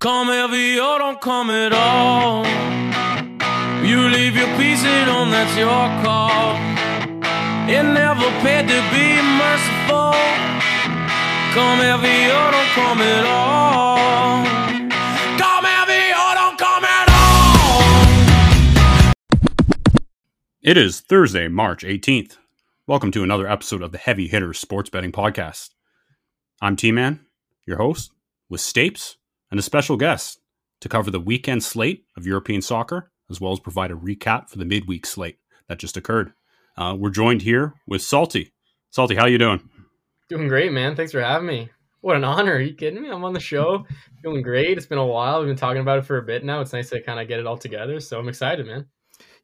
Come heavy or oh, don't come at all. You leave your piece at home, that's your call. It never paid to be merciful. Come heavy or oh, don't come at all. Come heavy or oh, don't come at all. It is Thursday, March 18th. Welcome to another episode of the Heavy Hitters Sports Betting Podcast. I'm T Man, your host, with Stapes and a special guest to cover the weekend slate of European soccer, as well as provide a recap for the midweek slate that just occurred. Uh, we're joined here with Salty. Salty, how you doing? Doing great, man. Thanks for having me. What an honor. Are you kidding me? I'm on the show. Doing great. It's been a while. We've been talking about it for a bit now. It's nice to kind of get it all together. So I'm excited, man.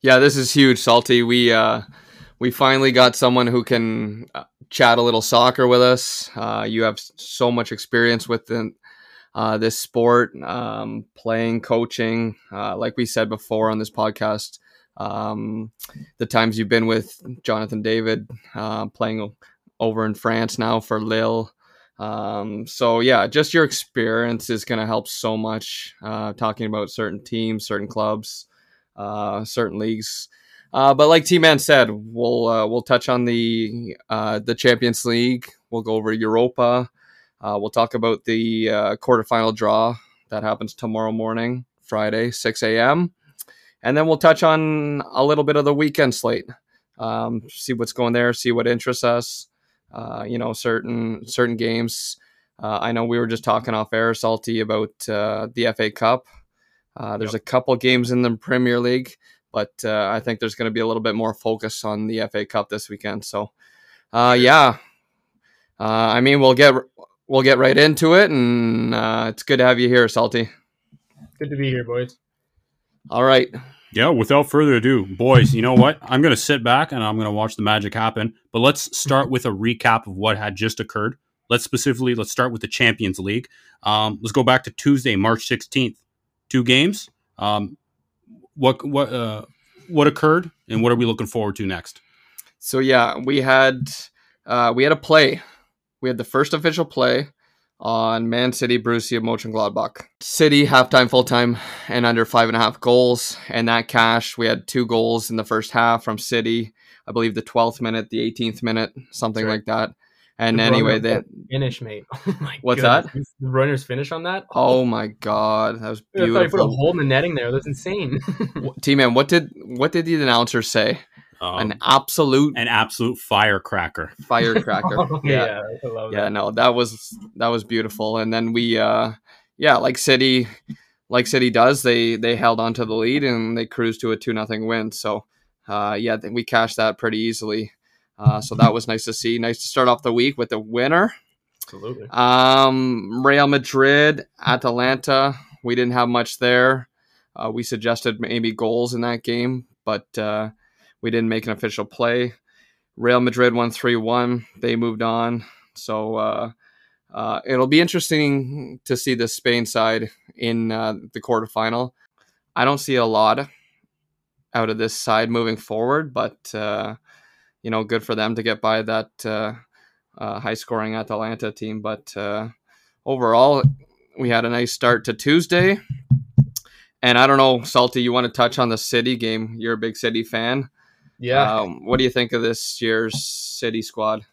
Yeah, this is huge, Salty. We uh, we finally got someone who can uh, chat a little soccer with us. Uh, you have so much experience with the, uh, this sport, um, playing, coaching. Uh, like we said before on this podcast, um, the times you've been with Jonathan David, uh, playing over in France now for Lille. Um, so yeah, just your experience is going to help so much. Uh, talking about certain teams, certain clubs, uh, certain leagues. Uh, but like T Man said, we'll we'll touch on the the Champions League. We'll go over Europa. Uh, we'll talk about the uh, quarterfinal draw that happens tomorrow morning, Friday, six a.m. And then we'll touch on a little bit of the weekend slate. Um, see what's going there. See what interests us. Uh, you know, certain certain games. I know we were just talking off air, salty about the FA Cup. there's yep. a couple games in the Premier League but uh, I think there's going to be a little bit more focus on the FA Cup this weekend. So, uh, yeah, uh, I mean we'll get we'll get right into it, and uh, it's good to have you here, Salty. Good to be here, boys. All right. Yeah, without further ado, boys, you know what? I'm going to sit back and I'm going to watch the magic happen. But let's start with a recap of what had just occurred. Let's specifically let's start with the Champions League. Um, let's go back to Tuesday, March 16th. Two games. Um, what what uh, what occurred and what are we looking forward to next? So yeah, we had uh, we had a play. We had the first official play on Man City Borussia Mönchengladbach. City halftime, full time, and under five and a half goals. And that cash, we had two goals in the first half from City. I believe the 12th minute, the 18th minute, something sure. like that. And the anyway, then finish, mate. Oh my What's goodness. that? The runners finish on that. Oh, my god, that was beautiful. I put a hole in the netting there. That's insane. T man, what did what did the announcer say? Um, an absolute, an absolute firecracker, firecracker. oh, yeah, yeah, yeah. No, that was that was beautiful. And then we, uh yeah, like City, like City does, they they held on to the lead and they cruised to a two nothing win. So, uh yeah, we cashed that pretty easily. Uh, so that was nice to see. Nice to start off the week with a winner. Absolutely. Um, Real Madrid, Atalanta. We didn't have much there. Uh, we suggested maybe goals in that game, but uh, we didn't make an official play. Real Madrid won 3 1. They moved on. So uh, uh, it'll be interesting to see the Spain side in uh, the quarterfinal. I don't see a lot out of this side moving forward, but uh, you know, good for them to get by that uh, uh, high scoring Atalanta team. But uh, overall, we had a nice start to Tuesday. And I don't know, Salty, you want to touch on the City game? You're a big City fan. Yeah. Um, what do you think of this year's City squad?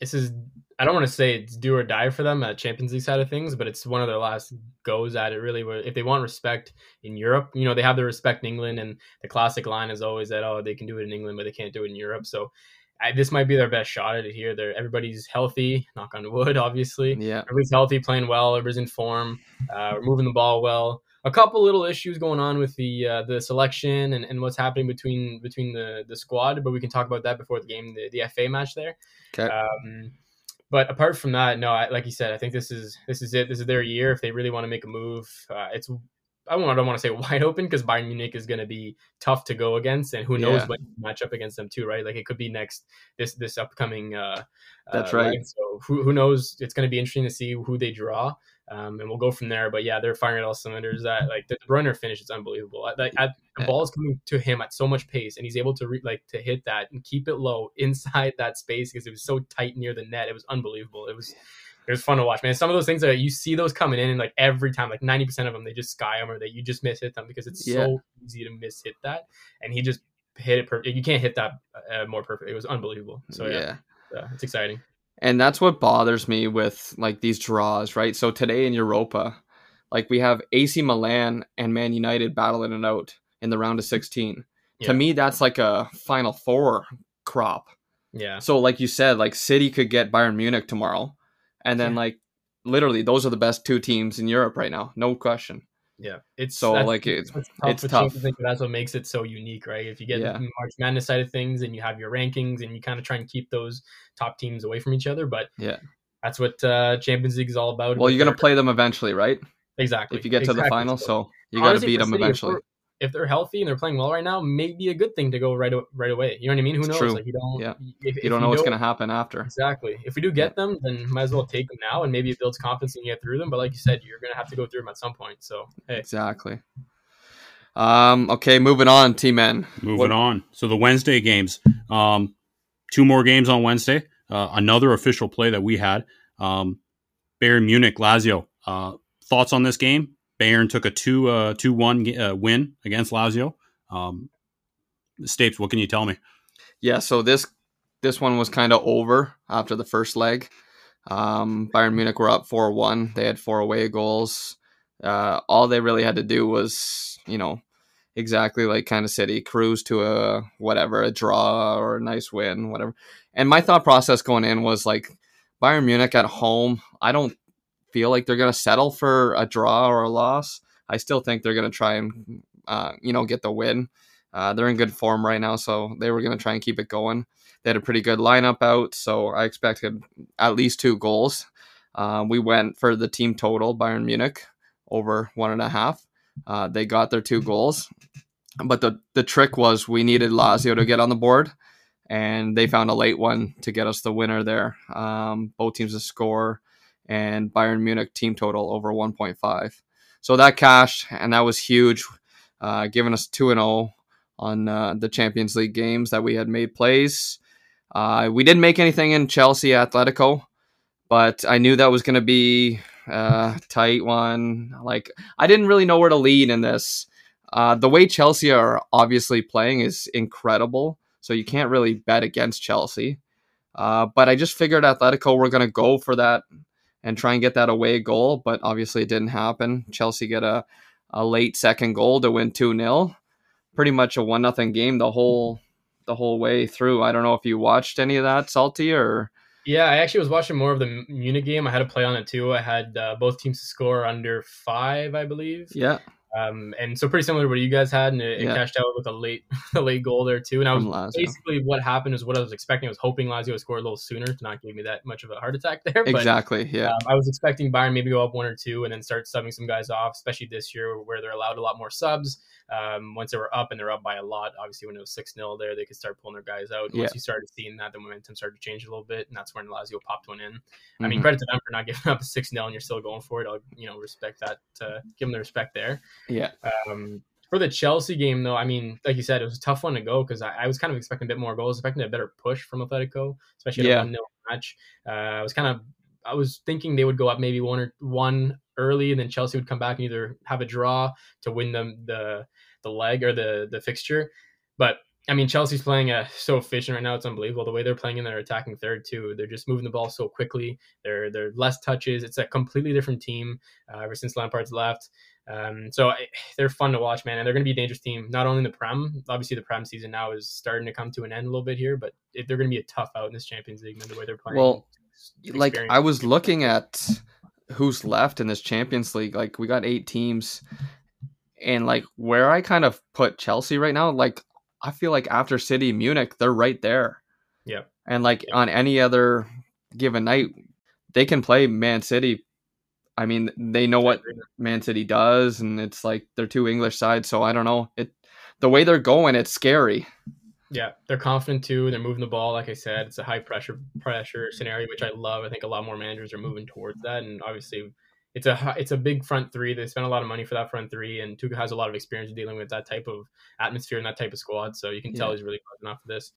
This is I don't want to say it's do or die for them at Champions League side of things, but it's one of their last goes at it. Really, if they want respect in Europe, you know they have the respect in England, and the classic line is always that oh they can do it in England, but they can't do it in Europe. So I, this might be their best shot at it here. They're everybody's healthy, knock on wood, obviously. Yeah, everybody's healthy, playing well, everybody's in form, uh, moving the ball well. A couple little issues going on with the uh, the selection and, and what's happening between between the the squad, but we can talk about that before the game, the, the FA match there. Okay. Um, but apart from that, no, I, like you said, I think this is this is it. This is their year. If they really want to make a move, uh, it's I don't, want to say wide open because Bayern Munich is going to be tough to go against, and who knows yeah. what match up against them too, right? Like it could be next this this upcoming. Uh, That's uh, right. So who who knows? It's going to be interesting to see who they draw um, and we'll go from there. But yeah, they're firing at all cylinders. That like the runner finish is unbelievable. Like the ball is coming to him at so much pace, and he's able to re- like to hit that and keep it low inside that space because it was so tight near the net. It was unbelievable. It was it was fun to watch, man. Some of those things that you see those coming in, and like every time, like ninety percent of them, they just sky them or that you just miss hit them because it's Yeah. so easy to miss hit that, and he just hit it perfect. You can't hit that uh, more perfect. It was unbelievable. So yeah, yeah, it's exciting. And that's what bothers me with like these draws, right? So today in Europa, like we have AC Milan and Man United battling it out in the round of 16. Yeah. To me, that's like a final four crop. Yeah, So, like you said, like City could get Bayern Munich tomorrow. And then, Yeah. like, literally, those are the best two teams in Europe right now. No question. yeah. It's So, like, it's, it's tough. it's tough. That's what makes it so unique, right? If you get Yeah. the March Madness side of things and you have your rankings and you kind of try and keep those top teams away from each other, but Yeah. that's what uh, Champions League is all about. well, you're to play them eventually, right? exactly If you get to the final. So, you got to beat them City, eventually. We're- If they're healthy and they're playing well right now, maybe a good thing to go right right away. You know what I mean? Who It's knows? true. Like you don't. Yeah. If, if You don't know what's going to happen after. Exactly. If we do get them, then might as well take them now, and maybe it builds confidence and you get through them. But like you said, you're gonna have to go through them at some point. So hey, Exactly. Um, okay, moving on, T Man. Moving What- on. So the Wednesday games. Um, two more games on Wednesday. Uh, another official play that we had. Um, Bayern Munich, Lazio. Uh, thoughts on this game? Bayern took a two uh, two one uh, win against Lazio. Um, Stapes, what can you tell me? Yeah, so this this one was kind of over after the first leg. Um, Bayern Munich were up four one. They had four away goals. Uh, all they really had to do was, you know, exactly like kind of City, cruise to a whatever, a draw or a nice win, whatever. And my thought process going in was like Bayern Munich at home. I don't feel like they're gonna settle for a draw or a loss. I still think they're gonna try and, uh, you know, get the win. Uh, they're in good form right now, so they were going to try and keep it going. They had a pretty good lineup out, so I expected at least two goals. Uh, we went for the team total, Bayern Munich, over one and a half. Uh, they got their two goals, but the the trick was we needed Lazio to get on the board, and they found a late one to get us the winner there. Um, both teams to score, and Bayern Munich team total over 1.5. So that cashed, and that was huge, uh, giving us two and zero on uh, the Champions League games that we had made plays. Uh, we didn't make anything in Chelsea Atletico, but I knew that was going to be a tight one. Like I didn't really know where to lead in this. Uh, the way Chelsea are obviously playing is incredible, so you can't really bet against Chelsea. Uh, but I just figured Atletico were going to go for that and try and get that away goal, but obviously it didn't happen. Chelsea get a, a late second goal to win 2 0 pretty much a one nothing game the whole the whole way through. I don't know if you watched any of that, Salty, or yeah, I actually was watching more of the Munich game. I had a play on it too. I had uh, both teams to score under five, I believe. yeah, Um, and so pretty similar to what you guys had, and it, it Yeah. cashed out with a late a late goal there too. And I was Lazio. basically what happened is what I was expecting. I was hoping Lazio would score a little sooner to not give me that much of a heart attack there. But Exactly. Yeah. Um, I was expecting Bayern maybe go up one or two and then start subbing some guys off, especially this year where they're allowed a lot more subs. Um, once they were up and they're up by a lot, obviously when it was 6 0 there, they could start pulling their guys out. Yeah. Once you started seeing that, the momentum started to change a little bit, and that's when Lazio popped one in. I mean, Mhm. credit to them for not giving up a 6 0 and you're still going for it. I'll, you know, respect that, uh, give them the respect there. yeah. Um, for the Chelsea game, though, I mean, like you said, it was a tough one to go because I, I was kind of expecting a bit more goals, expecting a better push from Atletico, especially Yeah. in a 1 0 match. Uh, I was kind of, I was thinking they would go up maybe one or one early, and then Chelsea would come back and either have a draw to win them the the leg or the the fixture. But I mean, Chelsea's playing uh, so efficient right now; it's unbelievable the way they're playing in their attacking third too. They're just moving the ball so quickly. They're they're less touches. It's a completely different team uh, ever since Lampard's left. Um, so I, they're fun to watch, man, and they're going to be a dangerous team. Not only in the Prem, obviously the Prem season now is starting to come to an end a little bit here, but it, they're going to be a tough out in this Champions League, man. The way they're playing. Well, like. I was looking at who's left in this Champions League. Like we got eight teams, and like where I kind of put Chelsea right now, like I feel like after City, Munich, they're right there. Yeah. And like Yeah. on any other given night, they can play Man City. I mean, they know what Man City does, and it's like they're two English sides. So I don't know it. The way they're going, it's scary. Yeah, they're confident too. They're moving the ball. Like I said, it's a high pressure pressure scenario, which I love. I think a lot more managers are moving towards that, and obviously, it's a it's a big front three. They spent a lot of money for that front three, and Tuchel has a lot of experience dealing with that type of atmosphere and that type of squad. So you can tell he's really buzzing off of this.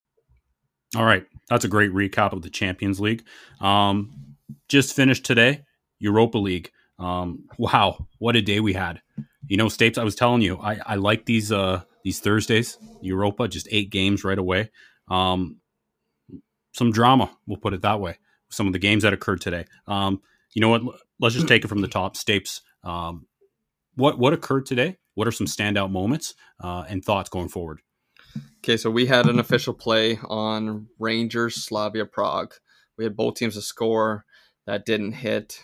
All right, that's a great recap of the Champions League. Um, just finished today, Europa League. Um, wow, what a day we had! You know, Stapes, I was telling you, I, I like these uh, these Thursdays, Europa, just eight games right away. Um, some drama, we'll put it that way. Some of the games that occurred today. Um, you know what? Let's just take it from the top. Stapes, um, what what occurred today? What are some standout moments uh, and thoughts going forward? Okay, so we had an official play on Rangers Slavia Prague. We had both teams to score that didn't hit.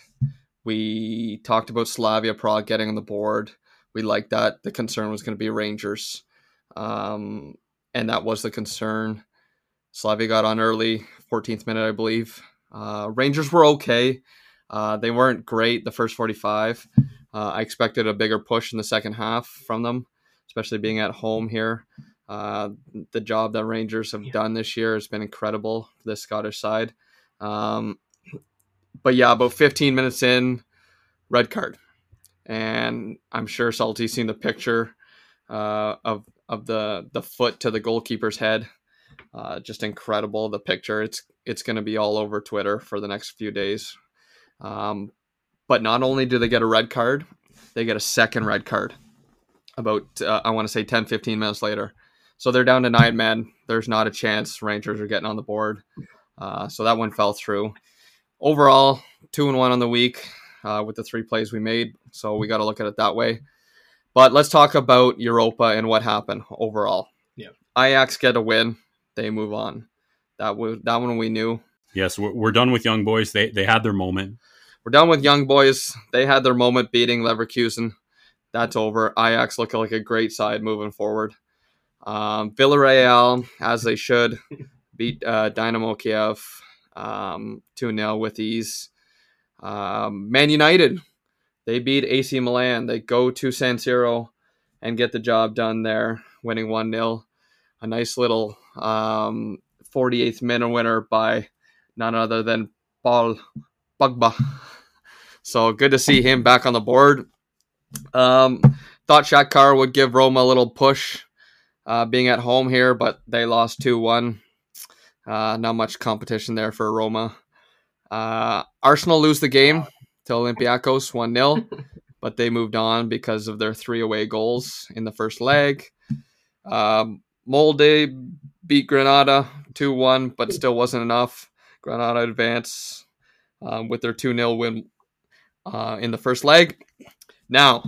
We talked about Slavia Prague getting on the board. We liked that. The concern was going to be Rangers. Um, and that was the concern. Slavia got on early, 14th minute, I believe. Uh, Rangers were okay. Uh, they weren't great the first 45. Uh, I expected a bigger push in the second half from them, especially being at home here. Uh, the job that Rangers have yeah. done this year has been incredible for the Scottish side. Um, but yeah, about 15 minutes in, red card, and I'm sure Salty's seen the picture uh, of of the the foot to the goalkeeper's head. Uh, just incredible the picture. It's it's going to be all over Twitter for the next few days. Um, but not only do they get a red card, they get a second red card about uh, I want to say 10 15 minutes later. So they're down to nine men. There's not a chance Rangers are getting on the board. Uh, so that one fell through. Overall, two and one on the week uh, with the three plays we made. So we got to look at it that way. But let's talk about Europa and what happened overall. Yeah, Ajax get a win. They move on. That was that one we knew. Yes, we're, we're done with young boys. They they had their moment. We're done with young boys. They had their moment beating Leverkusen. That's over. Ajax look like a great side moving forward. Um, Villarreal, as they should, beat uh, Dynamo Kiev um, 2 0 with ease. Um, Man United, they beat AC Milan. They go to San Siro and get the job done there, winning 1 0. A nice little um, 48th minute winner by none other than Paul Pogba. So good to see him back on the board. Um, thought Shakhtar would give Roma a little push uh, being at home here, but they lost 2 1. Uh, not much competition there for Roma. Uh, Arsenal lose the game to Olympiacos 1 0, but they moved on because of their three away goals in the first leg. Um, Molde beat Granada 2 1, but still wasn't enough. Granada advance um, with their 2 0 win uh, in the first leg. Now,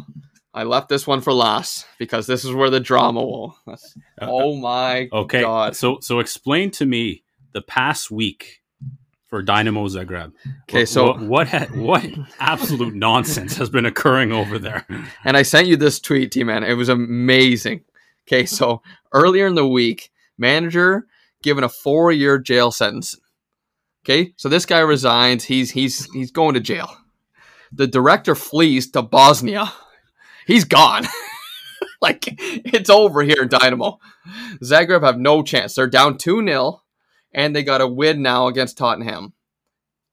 I left this one for last because this is where the drama will. Uh, oh my okay. god! So so explain to me the past week for Dynamo Zagreb. Okay, what, so what what, ha- what absolute nonsense has been occurring over there? And I sent you this tweet, T man. It was amazing. Okay, so earlier in the week, manager given a four-year jail sentence. Okay, so this guy resigns. He's he's he's going to jail. The director flees to Bosnia he's gone. like it's over here in Dynamo. Zagreb have no chance. They're down 2 0, and they got to win now against Tottenham.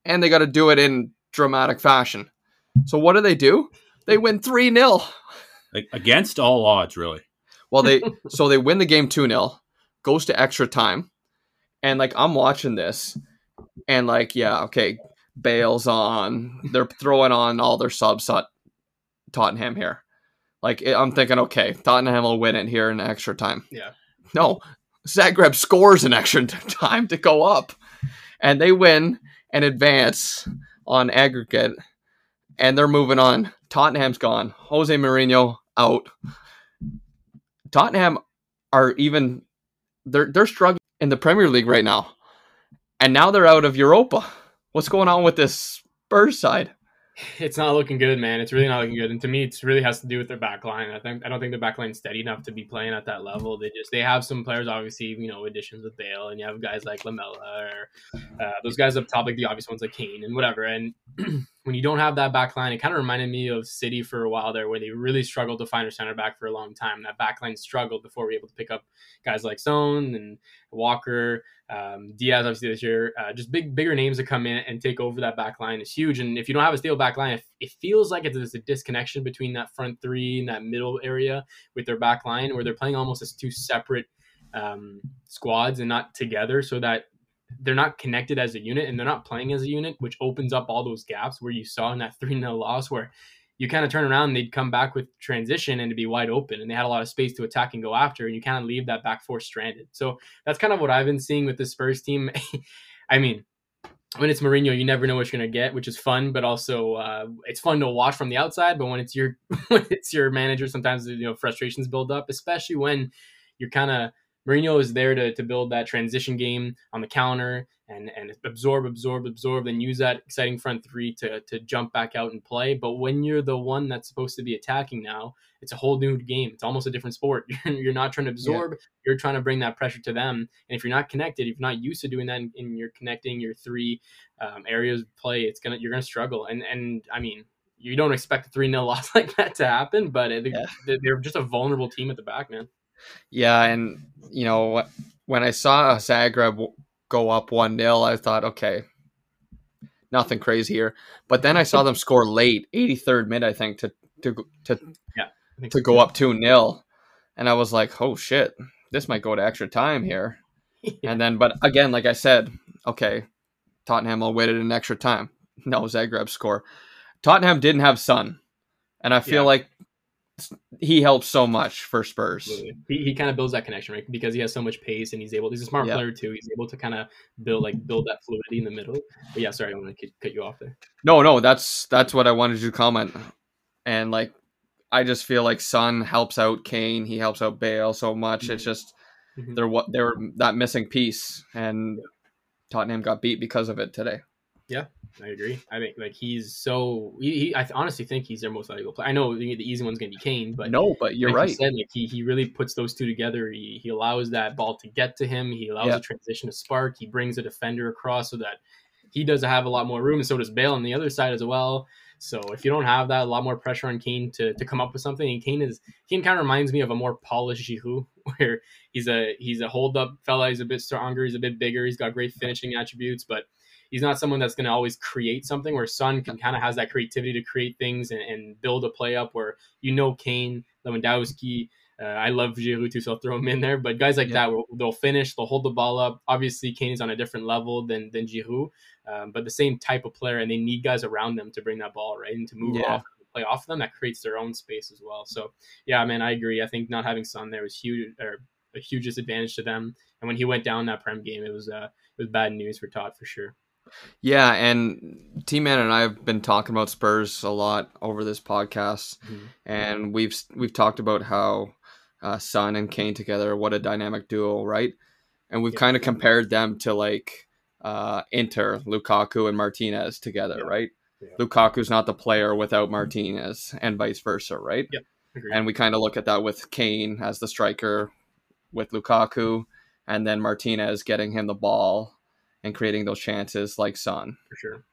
And they got to do it in dramatic fashion. So what do they do? They win 3 0. Against all odds, really. Well, they so they win the game 2 0, goes to extra time. And like I'm watching this, and like, yeah, okay, Bale's on. They're throwing on all their subs at Tottenham here. Like I'm thinking, okay, Tottenham will win it here in extra time. Yeah. No, Zagreb scores an extra time to go up, and they win and advance on aggregate, and they're moving on. Tottenham's gone. Jose Mourinho out. Tottenham are even they're they're struggling in the Premier League right now, and now they're out of Europa. What's going on with this Spurs side? it's not looking good, man. It's really not looking good. And to me, it really has to do with their back line. I think I don't think their back line's steady enough to be playing at that level. They just they have some players, obviously, you know, additions with Bale, and you have guys like Lamela or uh, those guys up top, like the obvious ones like Kane and whatever. And when you don't have that back line, it kind of reminded me of City for a while there, where they really struggled to find a center back for a long time. That back line struggled before we were able to pick up guys like Son and Walker, um, Dias, obviously this year. Uh, just big, bigger names to come in and take over that back line is huge. And if you don't have a stable back line, it, it feels like it's a disconnection between that front three and that middle area with their back line, where they're playing almost as two separate um, squads and not together, so that they're not connected as a unit and they're not playing as a unit, which opens up all those gaps where you saw in that 3 0 loss where you kind of turn around and they'd come back with transition and to be wide open and they had a lot of space to attack and go after and you kind of leave that back four stranded. So that's kind of what I've been seeing with the Spurs team. I mean, when it's Mourinho, you never know what you're gonna get, which is fun, but also uh, it's fun to watch from the outside. But when it's your when it's your manager, sometimes you know frustrations build up, especially when you're kind of Mourinho is there to, to build that transition game on the counter and, and absorb, absorb, absorb, then use that exciting front three to, to jump back out and play. But when you're the one that's supposed to be attacking now, it's a whole new game. It's almost a different sport. you're not trying to absorb, yeah. you're trying to bring that pressure to them. And if you're not connected, if you're not used to doing that and you're connecting your three um, areas of play, it's gonna you're gonna struggle. And and I mean, you don't expect a 3 0 loss like that to happen, but it, yeah. they're just a vulnerable team at the back, man. Yeah, and you know when I saw Zagreb go up one 0 I thought, okay, nothing crazy here. But then I saw them score late, 83rd minute, I think, to to to yeah, to go up two 0 and I was like, oh shit, this might go to extra time here. yeah. And then, but again, like I said, okay, Tottenham will wait it in extra time. No, Zagreb score. Tottenham didn't have Son, and I feel yeah. like he helps so much for Spurs. He, he kind of builds that connection, right? Because he has so much pace and he's able. He's a smart yeah. player too. He's able to kind of build like build that fluidity in the middle. But yeah, sorry, I want to cut you off there. No, no, that's that's what I wanted to comment. And like, I just feel like Son helps out Kane. He helps out Bale so much. Mm-hmm. It's just mm-hmm. they're what they're that missing piece, and Tottenham got beat because of it today. Yeah, I agree. I think like he's so. He, he I honestly think he's their most valuable player. I know the, the easy one's going to be Kane, but no, but you're like right. You said, like he he really puts those two together. He he allows that ball to get to him. He allows yeah. the transition to spark. He brings a defender across so that he does have a lot more room, and so does Bale on the other side as well. So if you don't have that, a lot more pressure on Kane to, to come up with something. And Kane is Kane kind of reminds me of a more polished Giroud, where he's a he's a hold up fella. He's a bit stronger. He's a bit bigger. He's got great finishing attributes, but he's not someone that's going to always create something where Son can kind of has that creativity to create things and, and, build a play up where you know Kane, Lewandowski. Uh, I love Giroud too, so I'll throw him in there. But guys like yeah. that, they'll finish, they'll hold the ball up. Obviously, Kane is on a different level than than Giroud, um, but the same type of player, and they need guys around them to bring that ball right and to move yeah. off play off of them that creates their own space as well. So yeah, man, I agree. I think not having Son there was huge or a huge disadvantage to them. And when he went down that prem game, it was uh, it was bad news for Todd for sure. Yeah, and T Man and I have been talking about Spurs a lot over this podcast, mm-hmm. and we've we've talked about how uh, Son and Kane together, what a dynamic duo, right? And we've yeah. kind of compared them to like uh, Inter, Lukaku and Martinez together, yeah. right? Yeah. Lukaku's not the player without Martinez, and vice versa, right? Yeah, and we kind of look at that with Kane as the striker, with Lukaku, and then Martinez getting him the ball and creating those chances like Son. For sure.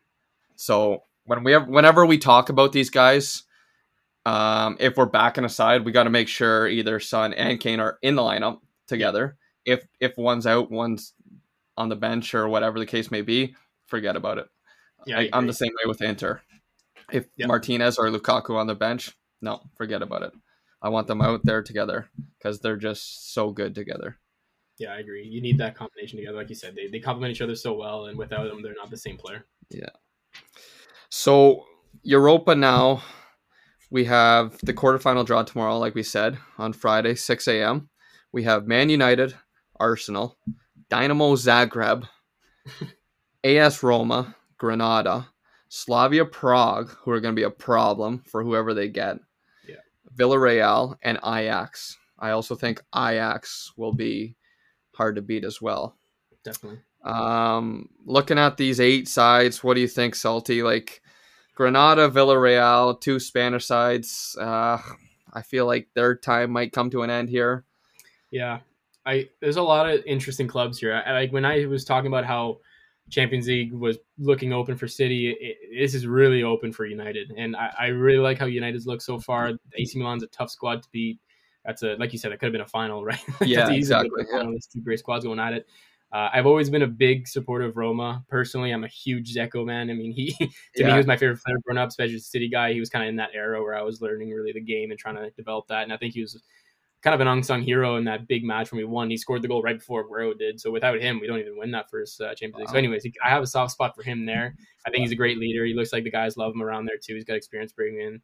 So when we have, whenever we talk about these guys, um, if we're backing aside, we got to make sure either Son and Kane are in the lineup together. If if one's out, one's on the bench or whatever the case may be, forget about it. Yeah, I, am the same way with Inter. If yep. Martinez or Lukaku on the bench, no, forget about it. I want them out there together because they're just so good together. Yeah, I agree. You need that combination together. Like you said, they, they complement each other so well, and without them, they're not the same player. Yeah. So, Europa now, we have the quarterfinal draw tomorrow, like we said, on Friday, 6 a.m. We have Man United, Arsenal, Dynamo Zagreb, AS Roma, Granada, Slavia Prague, who are going to be a problem for whoever they get, yeah. Villarreal, and Ajax. I also think Ajax will be hard to beat as well. Definitely. Um, looking at these eight sides, what do you think, Salty? Like Granada, Villarreal, two Spanish sides. Uh, I feel like their time might come to an end here. Yeah, I there's a lot of interesting clubs here. I, like when I was talking about how Champions League was looking open for City, it, this is really open for United, and I, I really like how United's looked so far. AC Milan's a tough squad to beat that's a like you said, it could have been a final, right? yeah, exactly. Yeah. two great squads going at it. Uh, I've always been a big supporter of Roma. Personally, I'm a huge Dzeko man. I mean, he to yeah. me he was my favorite player growing up, especially City guy. He was kind of in that era where I was learning really the game and trying to develop that. And I think he was kind of an unsung hero in that big match when we won. He scored the goal right before Aguero did. So without him, we don't even win that first uh, Champions League. So, anyways, he, I have a soft spot for him there. I think he's a great leader. He looks like the guys love him around there too. He's got experience bringing in.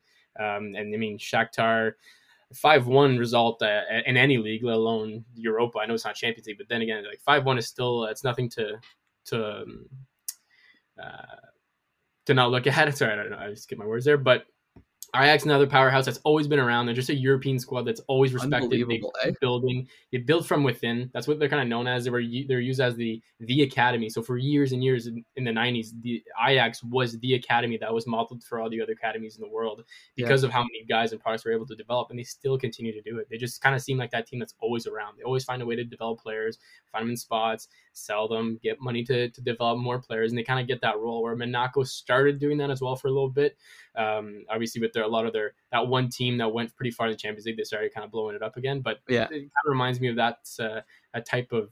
Um, and I mean, Shakhtar, five one result uh, in any league, let alone Europa. I know it's not Champions League, but then again, like five one is still it's nothing to to um, uh, to not look at. Sorry, I don't know. I just get my words there, but. Ajax, another powerhouse that's always been around. They're just a European squad that's always respected. They eh? building. They build from within. That's what they're kind of known as. They were they're used as the the academy. So for years and years in, in the '90s, the Ajax was the academy that was modeled for all the other academies in the world because of how many guys and products were able to develop, and they still continue to do it. They just kind of seem like that team that's always around. They always find a way to develop players, find them in spots, sell them, get money to to develop more players, and they kind of get that role. Where Monaco started doing that as well for a little bit. Um, obviously, with their a lot of their that one team that went pretty far in the Champions League, they started kind of blowing it up again. But Yeah. it kind of reminds me of that uh, a type of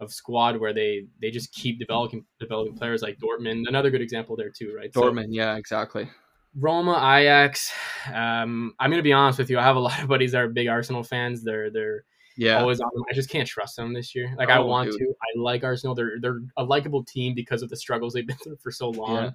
of squad where they they just keep developing developing players like Dortmund. Another good example there too, right? So, Dortmund, yeah, exactly. Roma, Ajax. Um, I'm gonna be honest with you. I have a lot of buddies that are big Arsenal fans. They're they're Yeah, always on them. I just can't trust them this year. Like I Oh, want dude. to. I like Arsenal. They're they're a likable team because of the struggles they've been through for so long.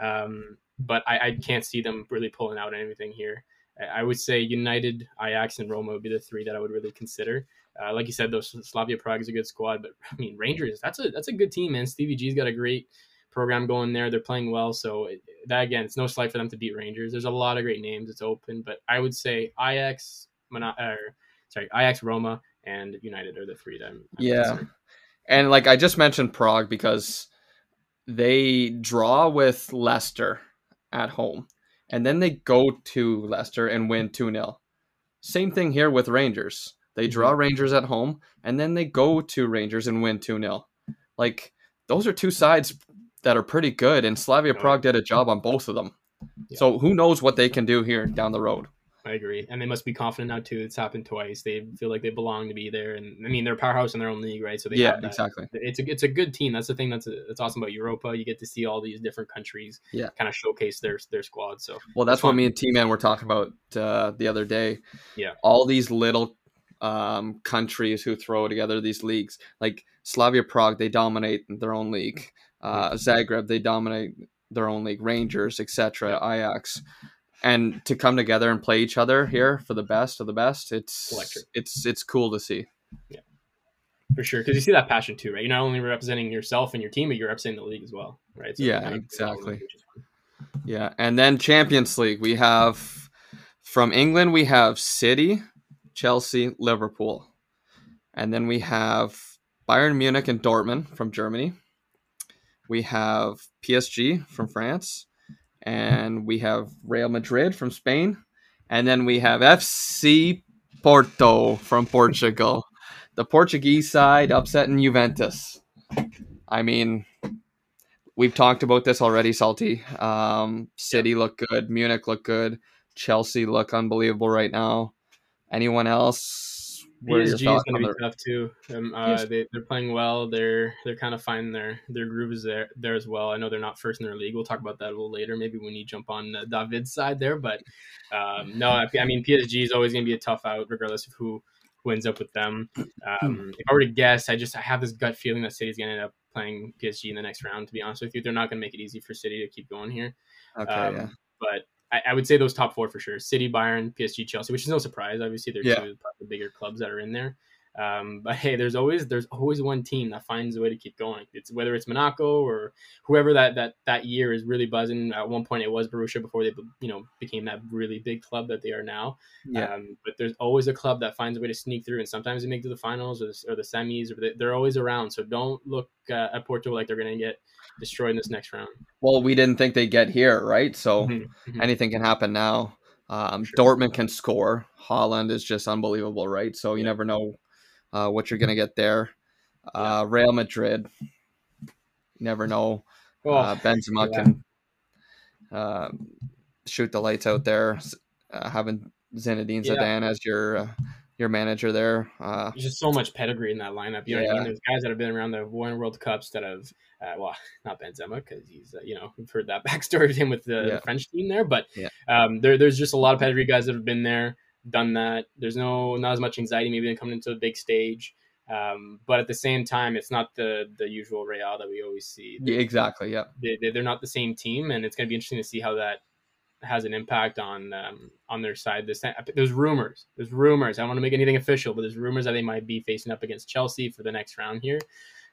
Um, but I, I can't see them really pulling out anything here. I- I would say United, Ajax, and Roma would be the three that I would really consider. Uh, like you said, though, Slavia Prague is a good squad, but I mean Rangers, that's a that's a good team, man. Stevie G's got a great program going there. They're playing well, so it, that again, it's no slight for them to beat Rangers. There's a lot of great names. It's open, but I would say Ajax, Mono- or, sorry, Ajax, Roma, and United are the three that I'm, I'm Yeah. considering. and like I just mentioned Prague because they draw with Leicester at home, and then they go to Leicester and win two 0 Same thing here with Rangers. They mm-hmm. draw Rangers at home, and then they go to Rangers and win two 0 Like those are two sides that are pretty good, and Slavia oh, Prague did a job on both of them. Yeah. So who knows what they can do here down the road? I agree, and they must be confident now too. It's happened twice. They feel like they belong to be there, and I mean they're a powerhouse in their own league, right? So they yeah, exactly. It's a it's a good team. That's the thing that's that's awesome about Europa. You get to see all these different countries, Yeah. kind of showcase their their squad. So Well, that's what me and T Man were talking about uh, the other day. Yeah. All these little um, countries who throw together these leagues, like Slavia Prague, they dominate their own league. Uh, Zagreb, they dominate their own league. Rangers, etc. Ajax, and to come together and play each other mm-hmm. here for the best of the best, it's Electric. it's it's cool to see. Yeah, for sure, because you see that passion too, right? You're not only representing yourself and your team, but you're representing the league as well, right? Yeah, kind of- exactly. Yeah, and then Champions League, we have from England we have City, Chelsea, Liverpool, and then we have Bayern Munich and Dortmund from Germany. We have PSG from France, and we have Real Madrid from Spain, and then we have FC Porto from Portugal. The Portuguese side upsetting Juventus. I mean, we've talked about this already, Salty. Um, City look good, Munich look good, Chelsea look unbelievable right now. Anyone else? PSG is going to be tough too. Um, uh, they, they're playing well. They're they're kind of finding their their groove is there there as well. I know they're not first in their league. We'll talk about that a little later. Maybe when you jump on uh, David's side there, but um, no, I, I mean PSG is always going to be a tough out, regardless of who who ends up with them. Um, if I were to guess, I just I have this gut feeling that City's going to end up playing PSG in the next round. To be honest with you, they're not going to make it easy for City to keep going here. Okay, Um, yeah. But I, I would say those top four for sure: City, Bayern, PSG, Chelsea. Which is no surprise. Obviously, they're Yeah. two of the bigger clubs that are in there. Um, but hey, there's always there's always one team that finds a way to keep going. It's whether it's Monaco or whoever that that that year is really buzzing. At one point, it was Borussia before they you know became that really big club that they are now. Yeah. Um, but there's always a club that finds a way to sneak through, and sometimes they make it to the finals or the, or the semis, or they, they're always around. So don't look uh, at Porto like they're going to get destroyed in this next round. Well, we didn't think they'd get here, right? So Mhm, mhm. anything can happen now. Um, Sure. Dortmund can score. Haaland is just unbelievable, right? So you Yeah. never know uh, what you're going to get there. Uh, Real Madrid, never know. Oh, uh, Benzema yeah. can uh, shoot the lights out there. Uh, having Zinedine Yeah. Zidane as your uh, your manager there. Uh, There's just so much pedigree in that lineup. You know what I mean? There's guys that have been around the won World Cups that have, uh, well, not Benzema because he's, uh, you know, we've heard that backstory of him with the Yeah. French team there. But Yeah. um, there, there's just a lot of pedigree guys that have been there done that. There's no not as much anxiety maybe than coming into a big stage. Um, but at the same time, it's not the the usual Real that we always see. Yeah, exactly. Yeah. They, they, they're not the same team, and it's going to be interesting to see how that has an impact on um, on their side. This there's rumors. There's rumors. I don't want to make anything official, but there's rumors that they might be facing up against Chelsea for the next round here.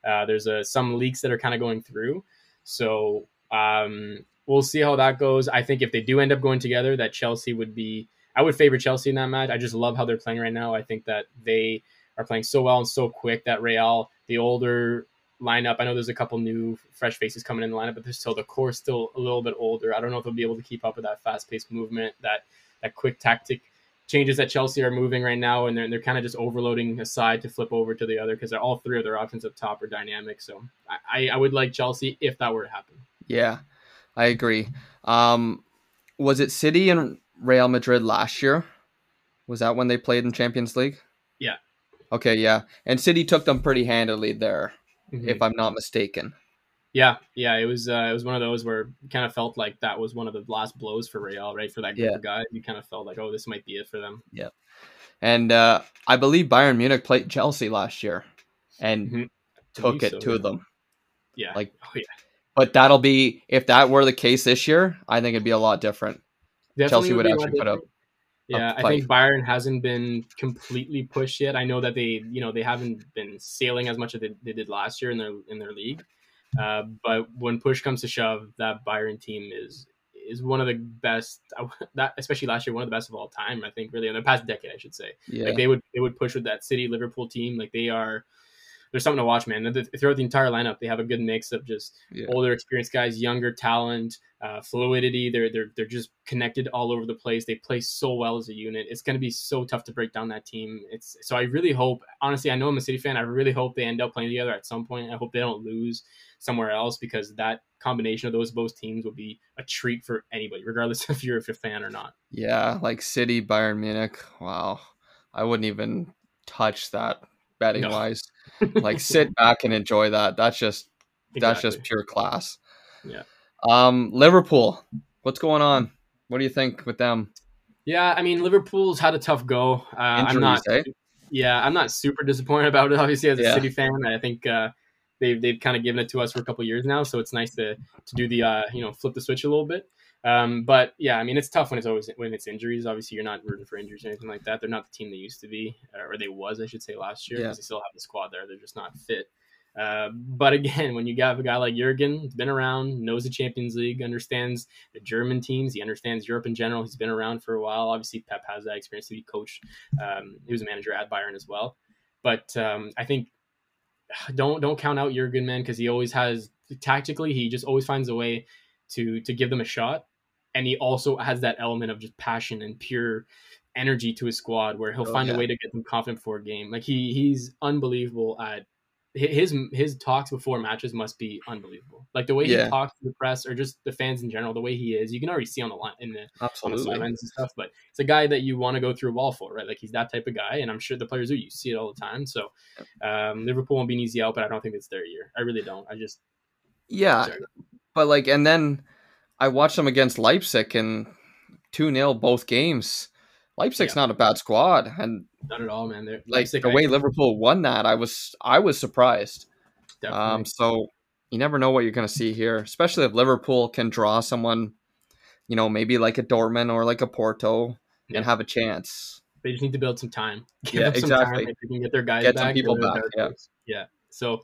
Uh, there's uh, some leaks that are kind of going through, so um, we'll see how that goes. I think if they do end up going together, that Chelsea would be. I would favor Chelsea in that match. I just love how they're playing right now. I think that they are playing so well and so quick that Real, the older lineup. I know there's a couple new fresh faces coming in the lineup, but there's still the core still a little bit older. I don't know if they'll be able to keep up with that fast paced movement, that that quick tactic changes that Chelsea are moving right now, and they're they're kind of just overloading a side to flip over to the other because all three of their options up top are dynamic. So I, I would like Chelsea if that were to happen. Yeah, I agree. Um, was it City and Real Madrid last year? Was that when they played in Champions League? Yeah. Okay, yeah. And City took them pretty handily there mm-hmm. if I'm not mistaken. Yeah, yeah, it was uh, it was one of those where kind of felt like that was one of the last blows for Real, right? For that group yeah. of guys, you kind of felt like, oh, this might be it for them. Yeah, and uh, I believe Bayern Munich played Chelsea last year and mm-hmm. took it so, to yeah. them. Yeah, like, oh, yeah. But that'll be if that were the case this year, I think it'd be a lot different. Definitely Chelsea would, would actually put up yeah, I think Bayern hasn't been completely pushed yet. I know that they, you know, they haven't been sailing as much as they, they did last year in their in their league. Uh, but when push comes to shove, that Bayern team is is one of the best. That especially last year, one of the best of all time. I think really in the past decade, I should say. Yeah. Like they would they would push with that City Liverpool team. Like they are there's something to watch, man. Throughout the entire lineup, they have a good mix of just yeah. older, experienced guys, younger talent, uh, fluidity. They're they're they're just connected all over the place. They play so well as a unit. It's going to be so tough to break down that team. It's so I really hope. Honestly, I know I'm a City fan. I really hope they end up playing together at some point. I hope they don't lose somewhere else because that combination of those both teams will be a treat for anybody, regardless if you're if you're a fan or not. Yeah, like City, Bayern Munich. Wow, I wouldn't even touch that betting no. wise. like sit back and enjoy that. That's just exactly. that's just pure class. Yeah. Um, Liverpool, what's going on? What do you think with them? Yeah, I mean Liverpool's had a tough go. Uh, I'm not. Eh? Yeah, I'm not super disappointed about it. Obviously, as a yeah. City fan, I think uh, they've they've kind of given it to us for a couple years now, so it's nice to to do the uh, you know flip the switch a little bit. Um, but yeah, I mean, it's tough when it's always when it's injuries. Obviously, you're not rooting for injuries or anything like that. They're not the team they used to be, uh, or they was, I should say, last year because yeah. they still have the squad there. They're just not fit. Uh, but again, when you have a guy like Jurgen, he's been around, knows the Champions League, understands the German teams, he understands Europe in general. He's been around for a while. Obviously, Pep has that experience. He coached, um, he was a manager at Bayern as well. But um, I think don't don't count out Jurgen, man, because he always has tactically. He just always finds a way to to give them a shot and he also has that element of just passion and pure energy to his squad where he'll oh, find yeah. a way to get them confident for a game. Like he he's unbelievable at his his talks before matches must be unbelievable. Like the way yeah. he talks to the press or just the fans in general, the way he is, you can already see on the line in the Absolutely. on the and stuff. But it's a guy that you want to go through a wall for, right? Like he's that type of guy, and I'm sure the players do. You see it all the time. So um, Liverpool won't be an easy out, but I don't think it's their year. I really don't. I just yeah, but like, and then I watched them against Leipzig and 2 0 both games. Leipzig's yeah. not a bad squad. And not at all, man. They're, like Leipzig, the way I, Liverpool won that, I was I was surprised. Definitely. Um, so you never know what you're gonna see here, especially if Liverpool can draw someone, you know, maybe like a Dortmund or like a Porto yeah. and have a chance. They just need to build some time. Give yeah, exactly. Time. They can get their guys get back. Some people back. Yeah. yeah. So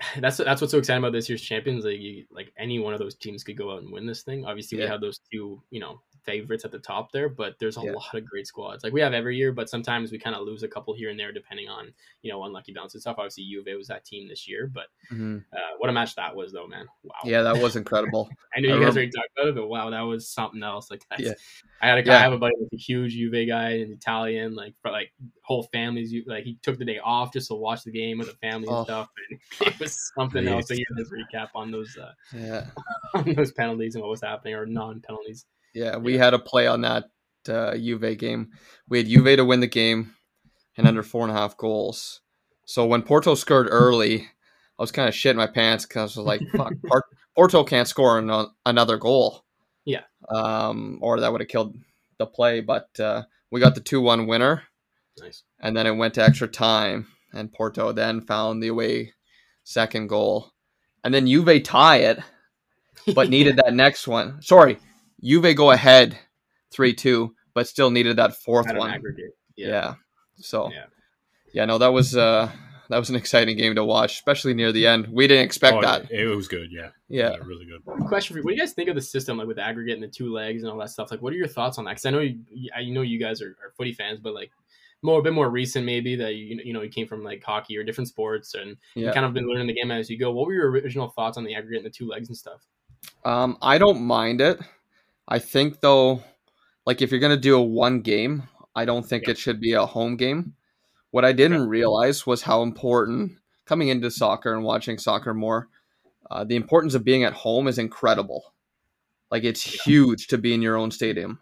that's that's what's so exciting about this year's Champions League. You, like any one of those teams could go out and win this thing. Obviously, yeah. we have those two, you know, favorites at the top there, but there's a yeah. lot of great squads. Like we have every year, but sometimes we kind of lose a couple here and there depending on you know unlucky bounce and stuff. Obviously, Juve was that team this year, but mm-hmm. uh, what a match that was, though, man! Wow. Yeah, that was incredible. I know you guys already talked about it, but wow, that was something else. Like that's, yeah. I had a guy, yeah. I have a buddy with a huge Juve guy, an Italian, like for like whole families. Like he took the day off just to watch the game with the family and oh. stuff, and it was something else. So you this recap on those, uh, yeah, on those penalties and what was happening or non penalties. Yeah, we had a play on that uh, Juve game. We had Juve to win the game and under four and a half goals. So when Porto scored early, I was kind of shitting my pants because I was like, "Fuck, Porto can't score an- another goal." Yeah. Um, or that would have killed the play. But uh, we got the two one winner, Nice. and then it went to extra time, and Porto then found the away second goal, and then Juve tie it, but needed that next one. Sorry, Juve go ahead three two, but still needed that fourth At one. aggregate. Yeah. So Yeah. yeah. no, that was uh that was an exciting game to watch, especially near the end. We didn't expect Oh, that. It was good. Yeah. Yeah. Really good. Question for you: What do you guys think of the system, like with the aggregate and the two legs and all that stuff? Like, what are your thoughts on that? Because I know you, I know you guys are, are footy fans, but like more a bit more recent, maybe that you you know you came from like hockey or different sports and you kind of been learning the game as you go. What were your original thoughts on the aggregate and the two legs and stuff? Um, I don't mind it. I think though, like if you're gonna do a one game, I don't think Yeah. it should be a home game. What I didn't realize was how important coming into soccer and watching soccer more. Uh, the importance of being at home is incredible. Like it's huge to be in your own stadium.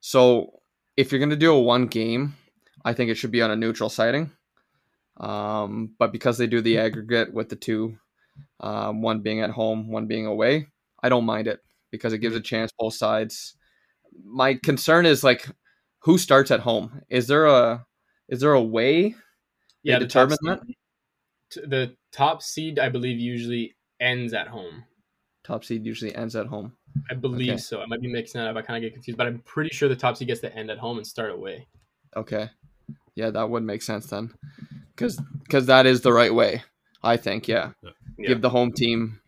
So if you're gonna do a one game, I think it should be on a neutral siding. Um, but because they do the aggregate with the two, um, one being at home, one being away, I don't mind it because it gives a chance both sides. My concern is like who starts at home. Is there a is there a way? Yeah, They the top determine seed- t- the top seed, I believe, usually ends at home. Top seed usually ends at home. I believe Okay. so. I might be mixing that up. I kind of get confused, but I'm pretty sure the top seed gets to end at home and start away. Okay, yeah, that would make sense then, because because that is the right way. I think. Yeah, Yeah. give the home team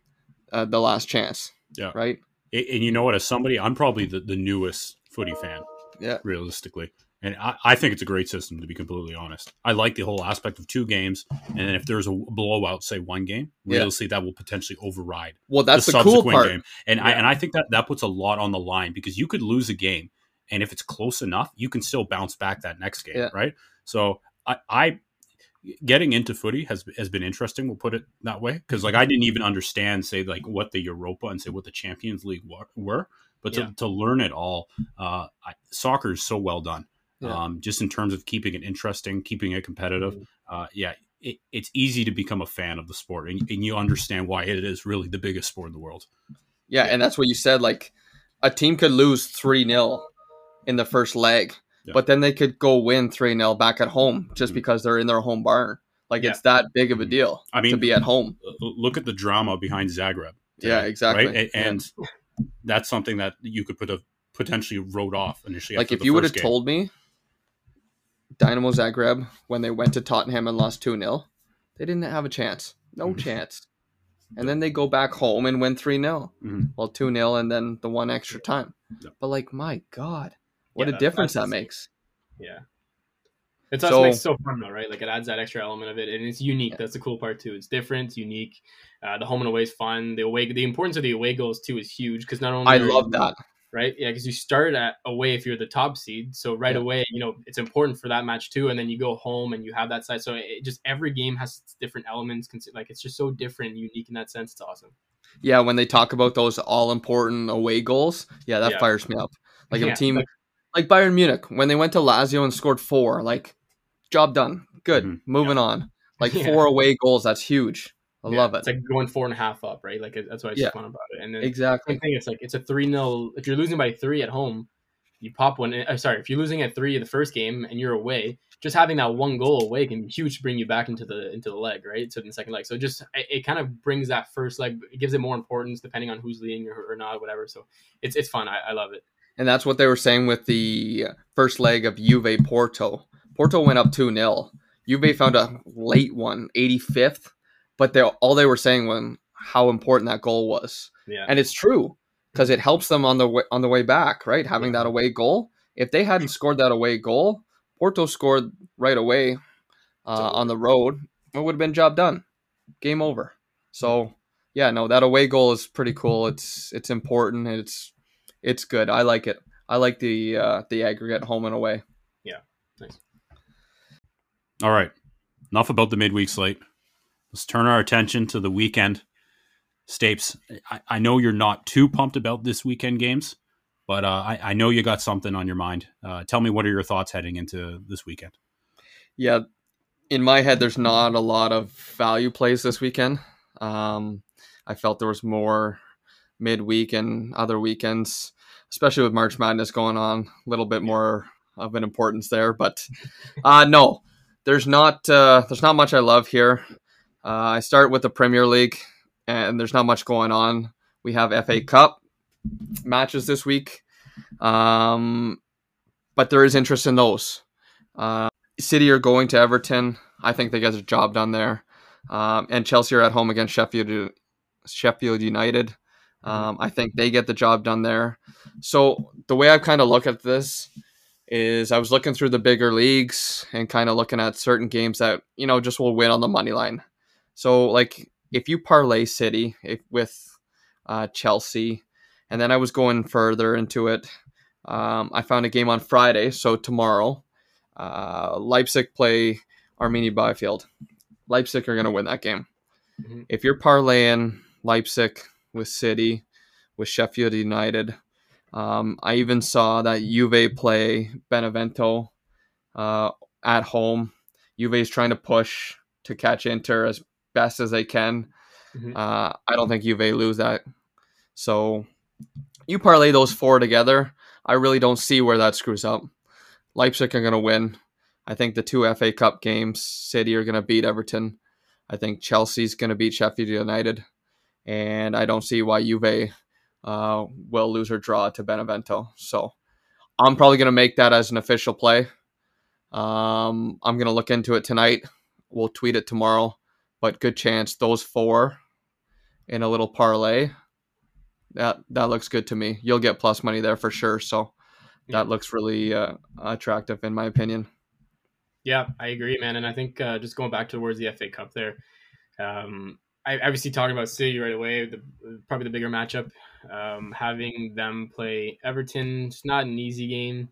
uh, the last chance. Yeah. Right. And you know what? As somebody, I'm probably the, the newest footy fan. Yeah. Realistically. And I, I think it's a great system, to be completely honest. I like the whole aspect of two games. And then if there's a blowout, say one game, Yeah. realistically, that will potentially override Well, that's the, cool subsequent part. game. And I and I think that that puts a lot on the line because you could lose a game, and if it's close enough, you can still bounce back that next game, Yeah. right? So I, I getting into footy has has been interesting. We'll put it that way because like I didn't even understand say like what the Europa and say what the Champions League were, but to, Yeah. to learn it all, uh, I, soccer is so well done. Yeah. Um, just in terms of keeping it interesting, keeping it competitive. Mm-hmm. Uh, yeah, it, it's easy to become a fan of the sport, and, and you understand why it is really the biggest sport in the world. Yeah, and that's what you said. Like a team could lose 3 0 in the first leg, Yeah. but then they could go win 3 0 back at home just Mhm. because they're in their home barn. Like Yeah. it's that big of a Mhm. deal I mean, to be at home. look at the drama behind Zagreb. Yeah, exactly. Right? And that's something that you could put a potentially wrote off initially. Like if you would have game. told me Dynamo Zagreb when they went to Tottenham and lost 2 0, they didn't have a chance. No Mhm. chance. And then they go back home and win 3 0. Mhm. Well, 2 0 and then the one extra time. Yeah. But like, my God, what Yeah, a difference that makes. Yeah. It's So- also makes it so fun though, right? Like it adds that extra element of it, and it's unique. Yeah. That's the cool part too. It's different, it's unique. Uh, the home and away is fun. The away, the importance of the away goals too is huge because not only I love that. right? Yeah, because you start at away if you're the top seed, so right Yeah. away, you know, it's important for that match too, and then you go home and you have that side. So it just every game has its different elements. Like it's just so different, and unique in that sense. It's awesome. Yeah, when they talk about those all important away goals, yeah, that Yeah. fires me up. Like if a team like- like, Bayern Munich, when they went to Lazio and scored four, like job done. Good. Mhm. Moving on. Like Yeah. four away goals, that's huge. I Yeah, love it. It's like going four and a half up, right? Like it- that's why it's Yeah. fun about it. And then exactly. same thing. It's like it's a three 0 If you're losing by three at home, you pop one. Uh, sorry, if you're losing at three in the first game and you're away, just having that one goal away can be huge to bring you back into the into the leg, right? So in the second leg, so it just it, it kind of brings that first leg. It gives it more importance depending on who's leading or, or not, whatever. So it's it's fun. I, I love it. And that's what they were saying with the first leg of Juve Porto. Porto went up 2 0. Juve found a late one, 85th, but they all they were saying was how important that goal was. Yeah, And it's true because it helps them on the way, on the way back, right? Having that away goal. If they hadn't scored that away goal, Porto scored right away uh, on the road, it would have been job done. Game over. So, yeah, no, that away goal is pretty cool. It's it's important. It's it's good. I like it. I like the uh, the aggregate home and away. Yeah, nice. All right. Enough about the midweek slate. Let's turn our attention to the weekend. Stapes, I, I know you're not too pumped about this weekend games, but uh, I, I know you got something on your mind. Uh, tell me, what are your thoughts heading into this weekend? Yeah, in my head, there's not a lot of value plays this weekend. Um, I felt there was more midweek and other weekends, especially with March Madness going on. A little bit more of an importance there, but uh, no, there's not uh, there's not much I love here. Uh, I start with the Premier League, and there's not much going on. We have FA Cup matches this week, um, but there is interest in those. Uh, City are going to Everton. I think they get a job done there, um, and Chelsea are at home against Sheffield Sheffield United. Um, I think they get the job done there. So the way I kind of look at this is I was looking through the bigger leagues and kind of looking at certain games that you know just will win on the money line. So like if you parlay City if, with uh, Chelsea, and then I was going further into it, um, I found a game on Friday, so tomorrow, uh, Leipzig play Arminia Bielefeld. Leipzig are going to win that game. Mm-hmm. If you're parlaying Leipzig with City, with Sheffield United, um, I even saw that Juve play Benevento uh, at home. Juve is trying to push to catch Inter as best as they can. Mm-hmm. Uh, I don't think Juve lose that. So you parlay those four together. I really don't see where that screws up. Leipzig are going to win. I think the two FA Cup games, City are going to beat Everton. I think Chelsea's going to beat Sheffield United. And I don't see why Juve uh, will lose or draw to Benevento. So I'm probably going to make that as an official play. Um, I'm going to look into it tonight. We'll tweet it tomorrow, but good chance those four in a little parlay. That that looks good to me. You'll get plus money there for sure. So that looks really uh, attractive in my opinion. Yeah, I agree, man. And I think uh, just going back towards the FA Cup there, um, I obviously talking about City right away, the, probably the bigger matchup. Um, having them play Everton, it's not an easy game.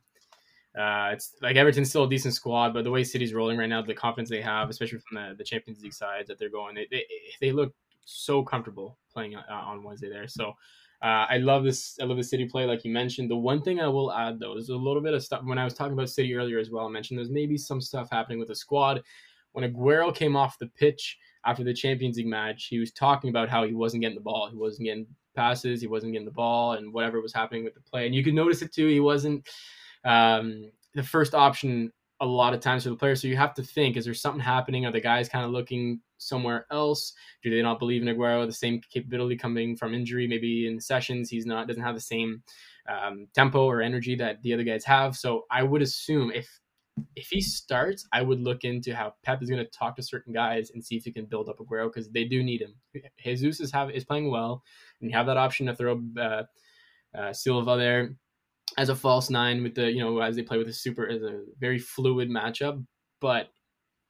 Uh, it's like Everton's still a decent squad, but the way City's rolling right now, the confidence they have, especially from the, the Champions League side that they're going, they, they, they look so comfortable playing uh, on Wednesday there. So uh, I love this. I love the City play, like you mentioned. The one thing I will add though is a little bit of stuff. When I was talking about City earlier as well, I mentioned there's maybe some stuff happening with the squad. When Aguero came off the pitch after the Champions League match, he was talking about how he wasn't getting the ball. He wasn't getting passes. He wasn't getting the ball, and whatever was happening with the play. And you could notice it too. He wasn't um, the first option a lot of times for the player. So you have to think: is there something happening? Are the guys kind of looking somewhere else? Do they not believe in Aguero? The same capability coming from injury. Maybe in sessions he's not doesn't have the same um, tempo or energy that the other guys have. So I would assume if if he starts, I would look into how Pep is going to talk to certain guys and see if he can build up Aguero because they do need him. Jesus is have is playing well, and you have that option to throw uh, uh, Silva there as a false nine with the you know as they play with a super as a very fluid matchup. But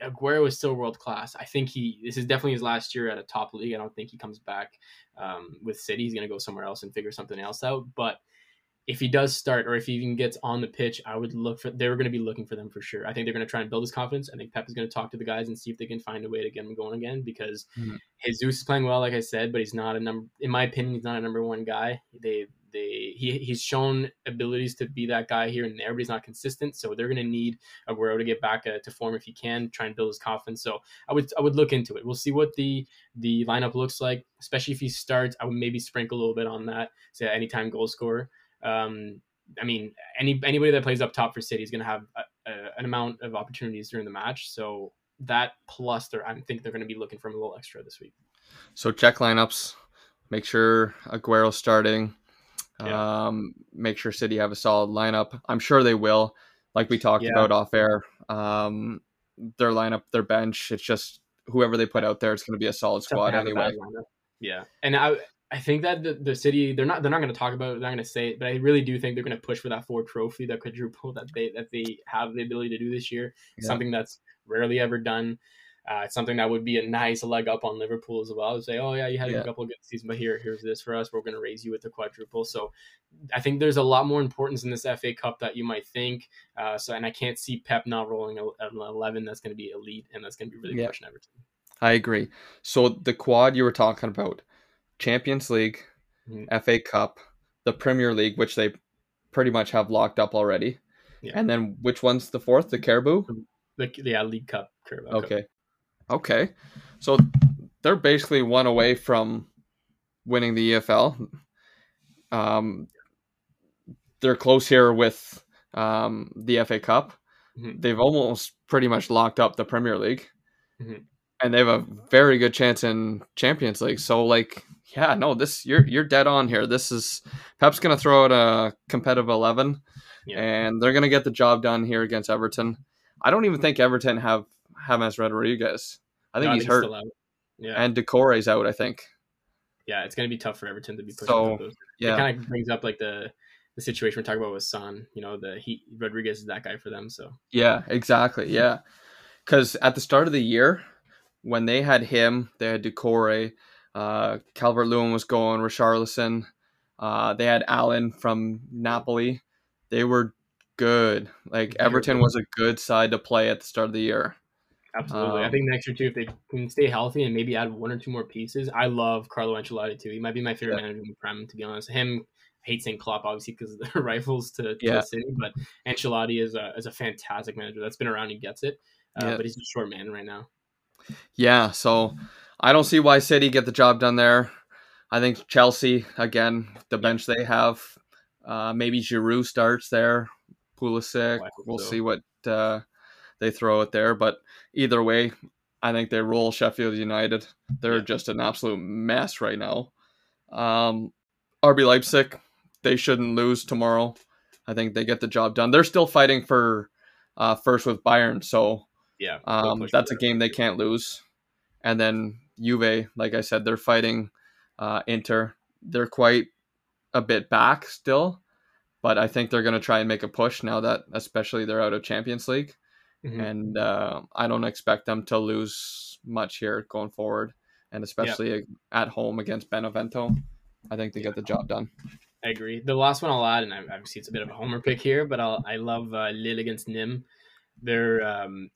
Aguero is still world class. I think he this is definitely his last year at a top league. I don't think he comes back um, with City. He's going to go somewhere else and figure something else out. But if he does start or if he even gets on the pitch, I would look for they're going to be looking for them for sure. I think they're going to try and build his confidence. I think Pep is going to talk to the guys and see if they can find a way to get him going again because mm-hmm. Jesus is playing well, like I said, but he's not a number. In my opinion, he's not a number one guy. They they he he's shown abilities to be that guy here and there, but he's not consistent. So they're going to need Aguero to get back uh, to form if he can, try and build his confidence. So I would I would look into it. We'll see what the the lineup looks like, especially if he starts. I would maybe sprinkle a little bit on that. Say anytime goal scorer. Um, I mean, any anybody that plays up top for City is going to have a, a, an amount of opportunities during the match. So that plus, they're, I think they're going to be looking for a little extra this week. So check lineups. Make sure Aguero starting. Yeah. Um, make sure City have a solid lineup. I'm sure they will. Like we talked yeah. about off air, um, their lineup, their bench. It's just whoever they put out there. It's going to be a solid squad anyway. Yeah, and I I think that the, the city they're not they're not going to talk about it, they're not going to say it, but I really do think they're going to push for that four Trophy, that quadruple that they that they have the ability to do this year. Yeah. Something that's rarely ever done. Uh, it's something that would be a nice leg up on Liverpool as well. say, oh yeah, you had yeah. a couple of good seasons, but here, here's this for us. We're going to raise you with the quadruple. So I think there's a lot more importance in this FA Cup that you might think. Uh, so and I can't see Pep not rolling an 11 that's going to be elite and that's going to be really yeah. pushing Everton. I agree. So the quad you were talking about Champions League, mm-hmm. FA Cup, the Premier League, which they pretty much have locked up already. Yeah. And then which one's the fourth? The Caribou? The, yeah, League Cup. Carabao okay. Cup. Okay. So they're basically one away from winning the EFL. Um, they're close here with um, the FA Cup, Mhm. they've almost pretty much locked up the Premier League, Mhm. And they have a very good chance in Champions League. So, like, yeah, no, this you're you're dead on here. This is Pep's gonna throw out a competitive eleven, Yeah. and they're gonna get the job done here against Everton. I don't even think Everton have James Rodriguez. I think No, he's hurt, still out. Yeah, and Doucouré's out. I think. yeah, it's gonna be tough for Everton to be pushing So, those. Yeah, It kind of brings up like the the situation we're talking about with Son. You know, the he Rodriguez is that guy for them. So Yeah, exactly. Yeah. Because at the start of the year, when they had him, they had Doucouré, uh, Calvert Lewin was going, Richarlison, uh, they had Allan from Napoli. They were good. Like Everton was a good side to play at the start of the year. absolutely, I Um, think next year too, if they can stay healthy and maybe add one or two more pieces, I love Carlo Ancelotti too. He might be my favorite Yeah. manager in the Prem, to be honest. Him. I hate saying Klopp obviously because of the rifles to, to Yeah. the city, but Ancelotti is a is a fantastic manager that's been around. He gets it, uh, Yeah. but he's a short man right now. Yeah, so I don't see why City get the job done there. I think Chelsea again, the bench they have, uh, maybe Giroud starts there, Pulisic. We'll so. see what uh, they throw it there, but either way, I think they roll Sheffield United. They're just an absolute mess right now. Um, RB Leipzig, they shouldn't lose tomorrow. I think they get the job done. They're still fighting for uh, first with Bayern, so Yeah, um, that's a game they can't lose. And then Juve, like I said, they're fighting uh, Inter. They're quite a bit back still, but I think they're going to try and make a push now that, especially, they're out of Champions League. Mhm. And uh, I don't expect them to lose much here going forward, and especially at home against Benevento. I think they get the job done. I agree. The last one I'll add, and I- obviously it's a bit of a homer pick here, but I'll, I love uh, Lille against Nîmes. They're, um,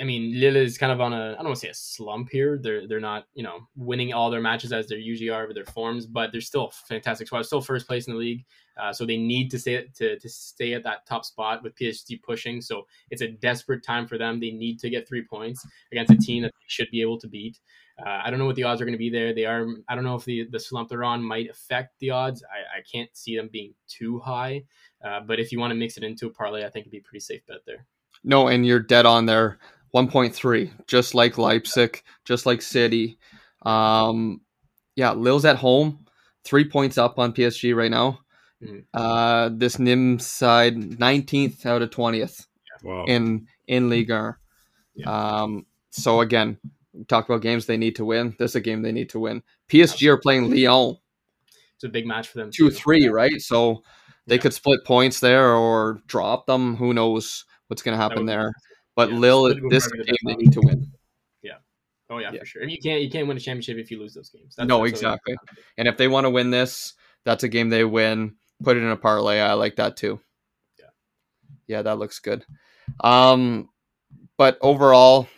I mean, Lille is kind of on a, I don't want to say a slump here. They're, they're not, you know, winning all their matches as they usually are with their forms, but they're still fantastic squad. Still first place in the league, uh, so they need to stay to, to stay at that top spot with PSG pushing. So it's a desperate time for them. They need to get three points against a team that they should be able to beat. Uh, I don't know what the odds are going to be there. They are. I don't know if the the slump they're on might affect the odds. I, I can't see them being too high. Uh, but if you want to mix it into a parlay, I think it'd be a pretty safe bet there. No, and you're dead on there. 1.3, just like Leipzig, just like City. Um, yeah, Lille's at home, three points up on PSG right now. Mhm. Uh, this Nîmes side, 19th out of 20th Wow. in in Ligue 1. Um, so again, we talk about games they need to win. This is a game they need to win. PSG are playing Lyon, It's a big match for them. two too. three, right? So they Yeah. could split points there or drop them. Who knows what's going to happen there? But Yeah, would this game they need to win. Yeah. Oh yeah, Yeah. for sure. You can't you can't win a championship if you lose those games. That's, No, that's exactly. And if they want to win this, that's a game they win. Put it in a parlay. I like that too. Yeah. Yeah, that looks good. Um, but overall,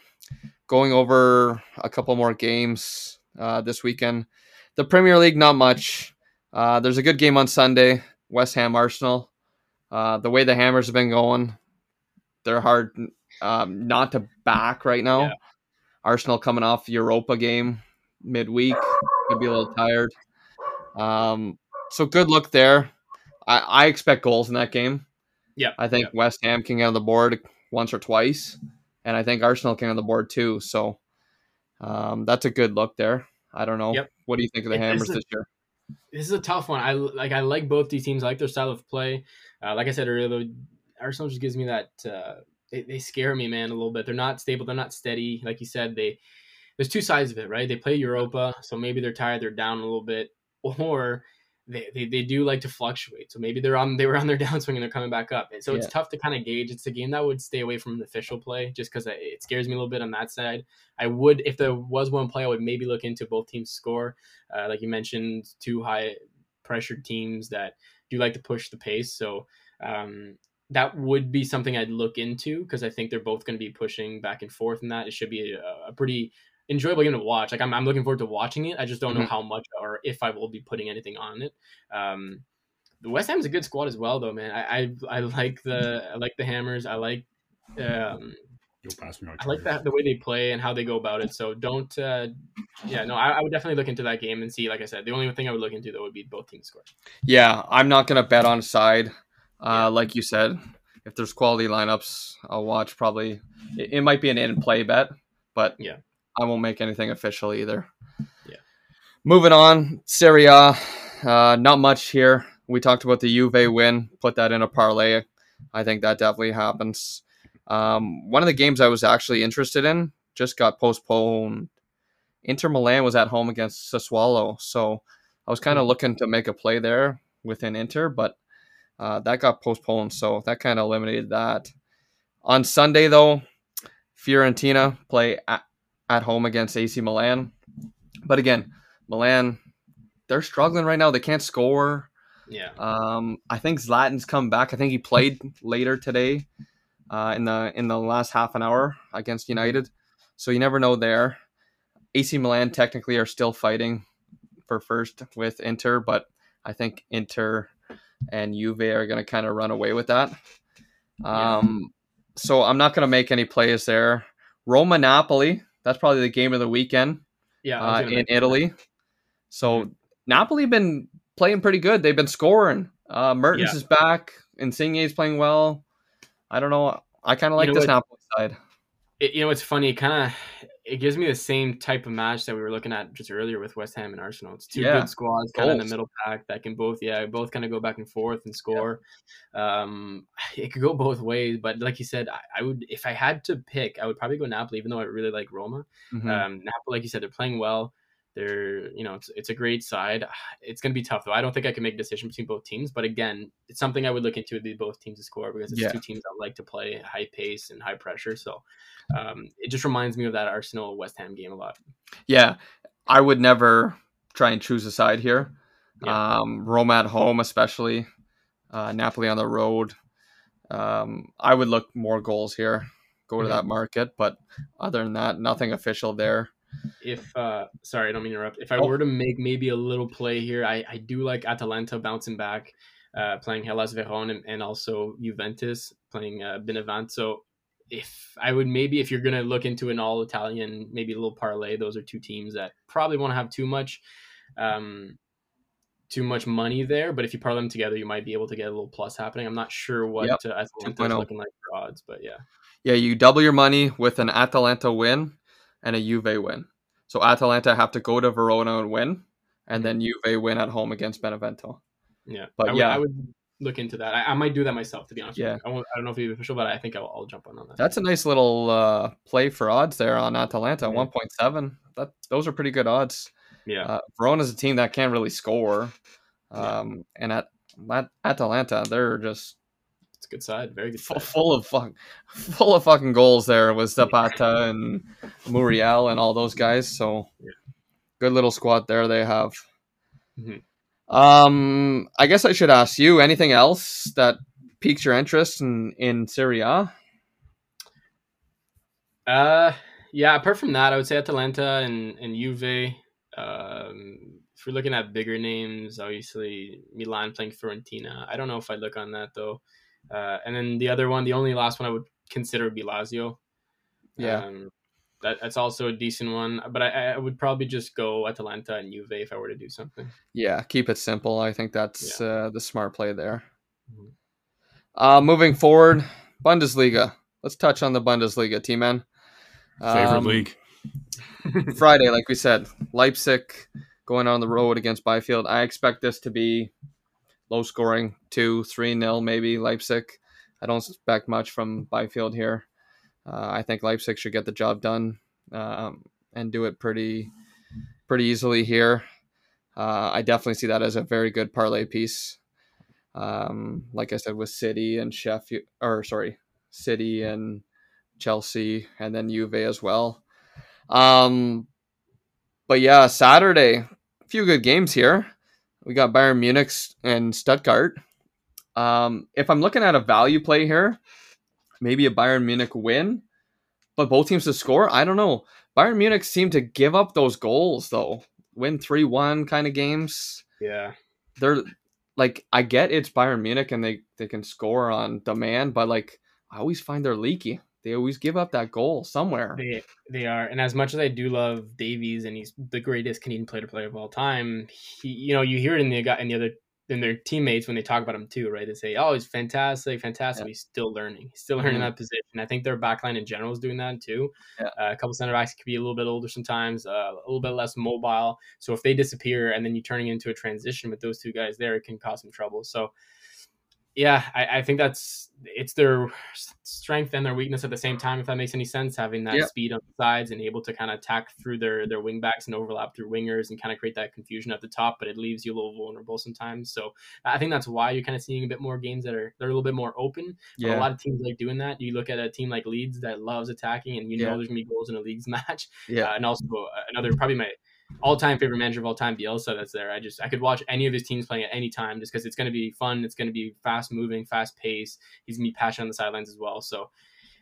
going over a couple more games uh, this weekend. The Premier League, not much. Uh, there's a good game on Sunday. West Ham Arsenal. Uh, the way the Hammers have been going, they're hard um, not to back right now. Yeah. Arsenal coming off Europa game midweek, could be a little tired. Um, so good look there. I, I expect goals in that game. Yeah, I think West Ham can get on the board once or twice, and I think Arsenal can get on the board too. So um, that's a good look there. I don't know. Yep. What do you think of the It Hammers is a- this year? this is a tough one. I like I like both these teams. I like their style of play. Uh, like I said earlier, Arsenal just gives me that uh, they, they scare me, man, a little bit. They're not stable. They're not steady. Like you said, they there's two sides of it, right? They play Europa, so maybe they're tired, they're down a little bit, or they, they, they do like to fluctuate. So maybe they're on they were on their downswing and they're coming back up. And so it's tough to kind of gauge. It's a game that would stay away from the official play just because it scares me a little bit on that side. I would if there was one play, I would maybe look into both teams' score. Uh, like you mentioned, two high pressured teams that do like to push the pace. So um, that would be something I'd look into because I think they're both going to be pushing back and forth in that. It should be a, a pretty enjoyable game to watch. Like I'm, I'm looking forward to watching it. I just don't know Mhm. how much or if I will be putting anything on it. Um, the West Ham's a good squad as well, though, man. I I, I like the I like the Hammers. I like um, You'll pass me my I like that the way they play and how they go about it. So don't, uh, yeah, no, I, I would definitely look into that game and see. Like I said, the only thing I would look into though would be both teams score. Yeah, I'm not gonna bet on side. Uh, like you said, if there's quality lineups, I'll watch. Probably it, it might be an in play bet, but Yeah. I won't make anything official either. Yeah. Moving on, Serie A, uh, not much here. We talked about the Juve win. Put that in a parlay. I think that definitely happens. Um, one of the games I was actually interested in just got postponed. Inter Milan was at home against Sassuolo, so I was kind of looking to make a play there within Inter, but uh, that got postponed, so that kind of eliminated that. On Sunday, though, Fiorentina play at, at home against AC Milan, but again, Milan they're struggling right now. They can't score. Yeah. Um, I think Zlatan's come back. I think he played later today, uh, in the in the last half an hour against United. So you never know there. AC Milan technically are still fighting for first with Inter, but I think Inter and Juve are going to kind of run away with that. Um, so I'm not going to make any plays there. Roma Napoli. That's probably the game of the weekend Yeah. Uh, in Italy. So Napoli been playing pretty good. They've been scoring. Uh, Mertens Yeah. is back. Insigne's playing well. I don't know. I kind of like know this? Napoli side. it, you know it's funny kind of it gives me the same type of match that we were looking at just earlier with west ham and arsenal. It's two Yeah. good squads kind of in the middle pack that can both yeah both kind of go back and forth and score. Um it could go both ways but like you said I, I would if i had to pick i would probably go napoli even though i really like roma. Mhm. um napoli like you said they're playing well they're you know it's, it's a great side it's going to be tough though i don't think i can make a decision between both teams but again it's something i would look into the both teams to score because it's Yeah. two teams that like to play high pace and high pressure so um, it just reminds me of that arsenal west ham game a lot yeah, I would never try and choose a side here. Yeah. Um, Roma at home, especially uh, Napoli on the road. Um, I would look more goals here. Go to Mhm. that market, but other than that, nothing official there. If uh sorry i don't mean to interrupt if i Oh. were to make maybe a little play here i i do like atalanta bouncing back uh playing hellas verona and, and also juventus playing uh benevento if i would maybe if you're gonna look into an all italian maybe a little parlay those are two teams that probably won't have too much um too much money there but if you parlay them together you might be able to get a little plus happening i'm not sure what Yep. uh, atalanta is 2.0. looking like for odds but yeah Yeah, you double your money with an Atalanta win and a Juve win. So Atalanta have to go to Verona and win, and then Juve win at home against Benevento. yeah But I would, yeah. I would look into that I, I might do that myself to be honest Yeah. with you. I, I don't know if it'll official but i think i'll, I'll jump on on that That's a nice little uh, play for odds there on Atalanta, one point seven. That those are pretty good odds. yeah Uh, Verona's a team that can't really score, Yeah. um, and at, at Atalanta they're just It's a good side. Very good full, side. full of fuck, full of fucking goals there with Zapata and Muriel and all those guys. So Yeah. good little squad there they have. Mhm. Um, I guess I should ask you anything else that piques your interest in in Serie A? Uh, yeah. Apart from that, I would say Atalanta and and Juve. Um, if we're looking at bigger names, obviously Milan playing Fiorentina. I don't know if I look on that though. Uh, and then the other one, the only last one I would consider would be Lazio. Yeah. Um, that, that's also a decent one, but I, I would probably just go Atalanta and Juve if I were to do something. Yeah, keep it simple. I think that's uh, the smart play there. Mhm. Uh, moving forward, Bundesliga. Let's touch on the Bundesliga, T man. Favorite Um, league. Friday, like we said, Leipzig going on the road against Byfield. I expect this to be low scoring, two, three nil, maybe Leipzig. I don't expect much from Byfield here. Uh, I think Leipzig should get the job done um, and do it pretty, pretty easily here. Uh, I definitely see that as a very good parlay piece. Um, like I said, with City and Sheffield, or sorry, City and Chelsea, and then Juve as well. Um, but yeah, Saturday, a few good games here. We got Bayern Munich and Stuttgart. Um, if I'm looking at a value play here, maybe a Bayern Munich win, but both teams to score. I don't know. Bayern Munich seem to give up those goals though. Win three one kind of games. Yeah. They're like I get it's Bayern Munich and they they can score on demand, but like I always find they're leaky. They always give up that goal somewhere. They they are, and as much as I do love Davies, and he's the greatest Canadian player to play of all time, he you know you hear it in the guy in the other then their teammates when they talk about him too, right? They say, "Oh, he's fantastic, fantastic." Yeah. He's still learning. He's still learning mm-hmm. that position. I think their backline in general is doing that too. Yeah. Uh, a couple center backs could be a little bit older sometimes, uh, a little bit less mobile. So if they disappear and then you turning into a transition with those two guys there, it can cause some trouble. So yeah, I, I, think that's it's their strength and their weakness at the same time. If that makes any sense, having that yep. speed on the sides and able to kind of attack through their their wing backs and overlap through wingers and kind of create that confusion at the top, but it leaves you a little vulnerable sometimes. So I think that's why you're kind of seeing a bit more games that are they're a little bit more open. Yeah. But a lot of teams like doing that. You look at a team like Leeds that loves attacking, and you know yeah. there's gonna be goals in a Leeds match. Yeah, uh, and also uh, another probably my all time favorite manager of all time, Bielsa, that's there. I just I could watch any of his teams playing at any time just because it's going to be fun. It's going to be fast moving, fast pace. He's going to be passionate on the sidelines as well. So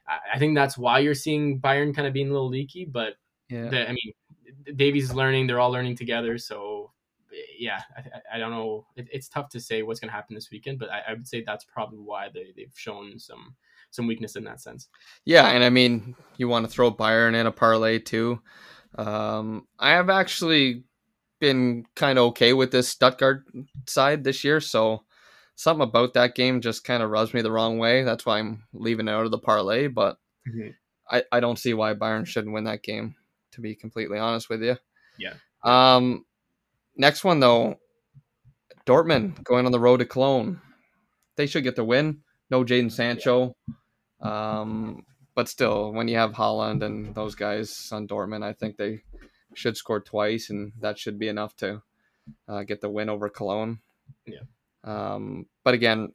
I, I, think that's why you're seeing Bayern kind of being a little leaky. But yeah, the, I mean, Davies is learning. They're all learning together. So yeah, I, I don't know. It, it's tough to say what's going to happen this weekend, but I, I would say that's probably why they they've shown some some weakness in that sense. Yeah, and I mean, you want to throw Bayern in a parlay too. Um, I have actually been kind of okay with this Stuttgart side this year, so something about that game just kind of rubs me the wrong way. That's why I'm leaving it out of the parlay, but mm-hmm. I, I don't see why Bayern shouldn't win that game, to be completely honest with you. Yeah. Um, next one though, Dortmund going on the road to Cologne. They should get the win. No Jaden Sancho. Um, but still, when you have Haaland and those guys on Dortmund, I think they should score twice, and that should be enough to uh, get the win over Cologne. Yeah. Um, but again,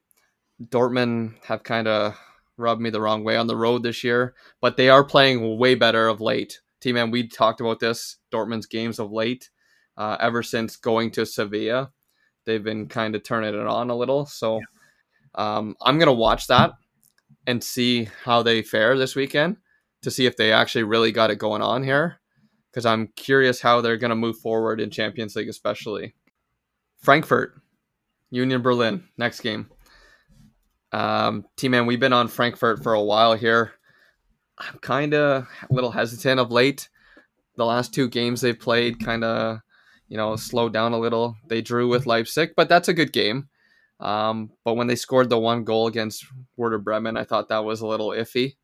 Dortmund have kind of rubbed me the wrong way on the road this year, but they are playing way better of late. T Man, we talked about this Dortmund's games of late. Uh, ever since going to Sevilla, they've been kind of turning it on a little. So yeah. um, I'm gonna watch that and see how they fare this weekend to see if they actually really got it going on here. Because I'm curious how they're going to move forward in Champions League, especially. Frankfurt, Union Berlin, next game. Um, T Man, we've been on Frankfurt for a while here. I'm kind of a little hesitant of late. The last two games they've played kind of, you know, slowed down a little. They drew with Leipzig, but that's a good game. Um, but when they scored the one goal against Werder Bremen, I thought that was a little iffy.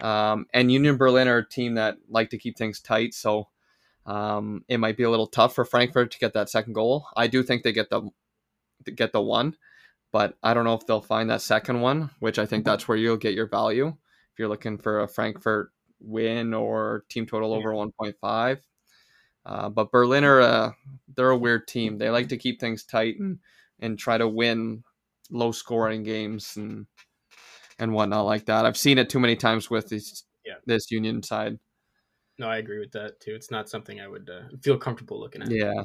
Um, and Union Berlin are a team that like to keep things tight, so um, it might be a little tough for Frankfurt to get that second goal. I do think they get the get the one, but I don't know if they'll find that second one, which I think that's where you'll get your value if you're looking for a Frankfurt win or team total over 1.5. Uh, but Berlin are a, they're a weird team. They like to keep things tight and and try to win low scoring games and and whatnot like that. I've seen it too many times with this yeah. this Union side. No, I agree with that too. It's not something I would uh, feel comfortable looking at. Yeah.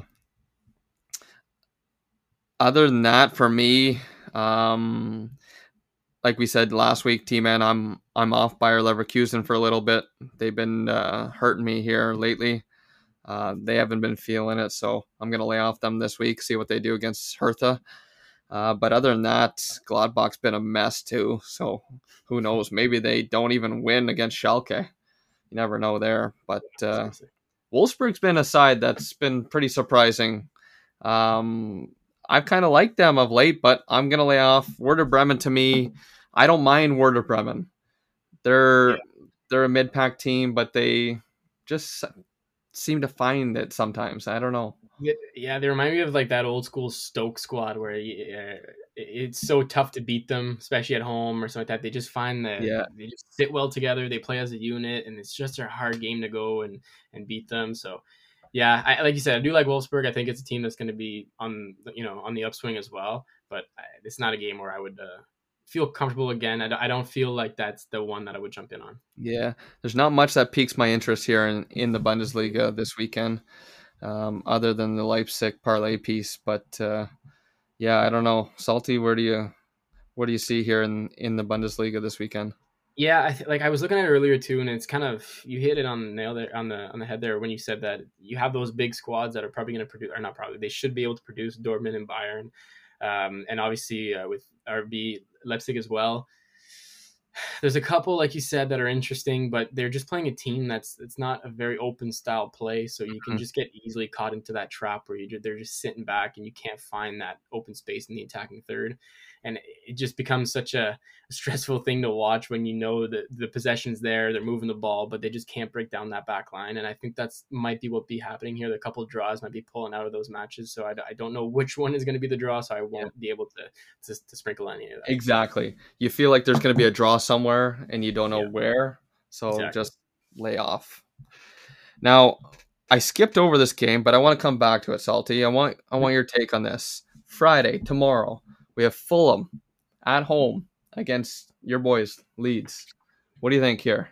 Other than that, for me, um, like we said last week, T man, I'm I'm off Bayer Leverkusen for a little bit. They've been uh, hurting me here lately. Uh, they haven't been feeling it, so I'm going to lay off them this week, see what they do against Hertha. Uh, but other than that, Gladbach's been a mess too. So who knows? Maybe they don't even win against Schalke. You never know there. But uh, Wolfsburg's been a side that's been pretty surprising. Um, I've kind of liked them of late, but I'm going to lay off Werder Bremen. To me, I don't mind Werder Bremen. They're yeah. they're a mid pack team, but they just seem to find it sometimes. I don't know. Yeah, they remind me of like that old school Stoke squad where it's so tough to beat them, especially at home or something like that. They just find that yeah. they just sit well together. They play as a unit, and it's just a hard game to go and and beat them. So, yeah, I, like you said, I do like Wolfsburg. I think it's a team that's going to be on you know on the upswing as well. But it's not a game where I would uh, feel comfortable again. I, I don't feel like that's the one that I would jump in on. Yeah, there's not much that piques my interest here in, in the Bundesliga this weekend, um, other than the Leipzig parlay piece. But uh, yeah, I don't know, Salty. Where do you what do you see here in in the Bundesliga this weekend? Yeah, I th- like I was looking at it earlier too, and it's kind of you hit it on the nail there on the on the head there when you said that you have those big squads that are probably going to produce, or not probably, they should be able to produce Dortmund and Bayern, um, and obviously uh, with RB Leipzig as well. there's a couple like you said that are interesting, but they're just playing a team that's it's not a very open style play, so you can Mhm. just get easily caught into that trap where you they're just sitting back and you can't find that open space in the attacking third, and it just becomes such a stressful thing to watch when you know that the possession's there, they're moving the ball, but they just can't break down that back line, and I think that's might be what be happening here. The couple of draws might be pulling out of those matches, so I don't know which one is going to be the draw, so I won't be able to, to to sprinkle any of that. Exactly. You feel like there's going to be a draw somewhere and you don't know Yeah. where. So Exactly. just lay off. Now, I skipped over this game, but I want to come back to it, Salty. I want I want your take on this. Friday, tomorrow, we have Fulham at home against your boys, Leeds. What do you think here?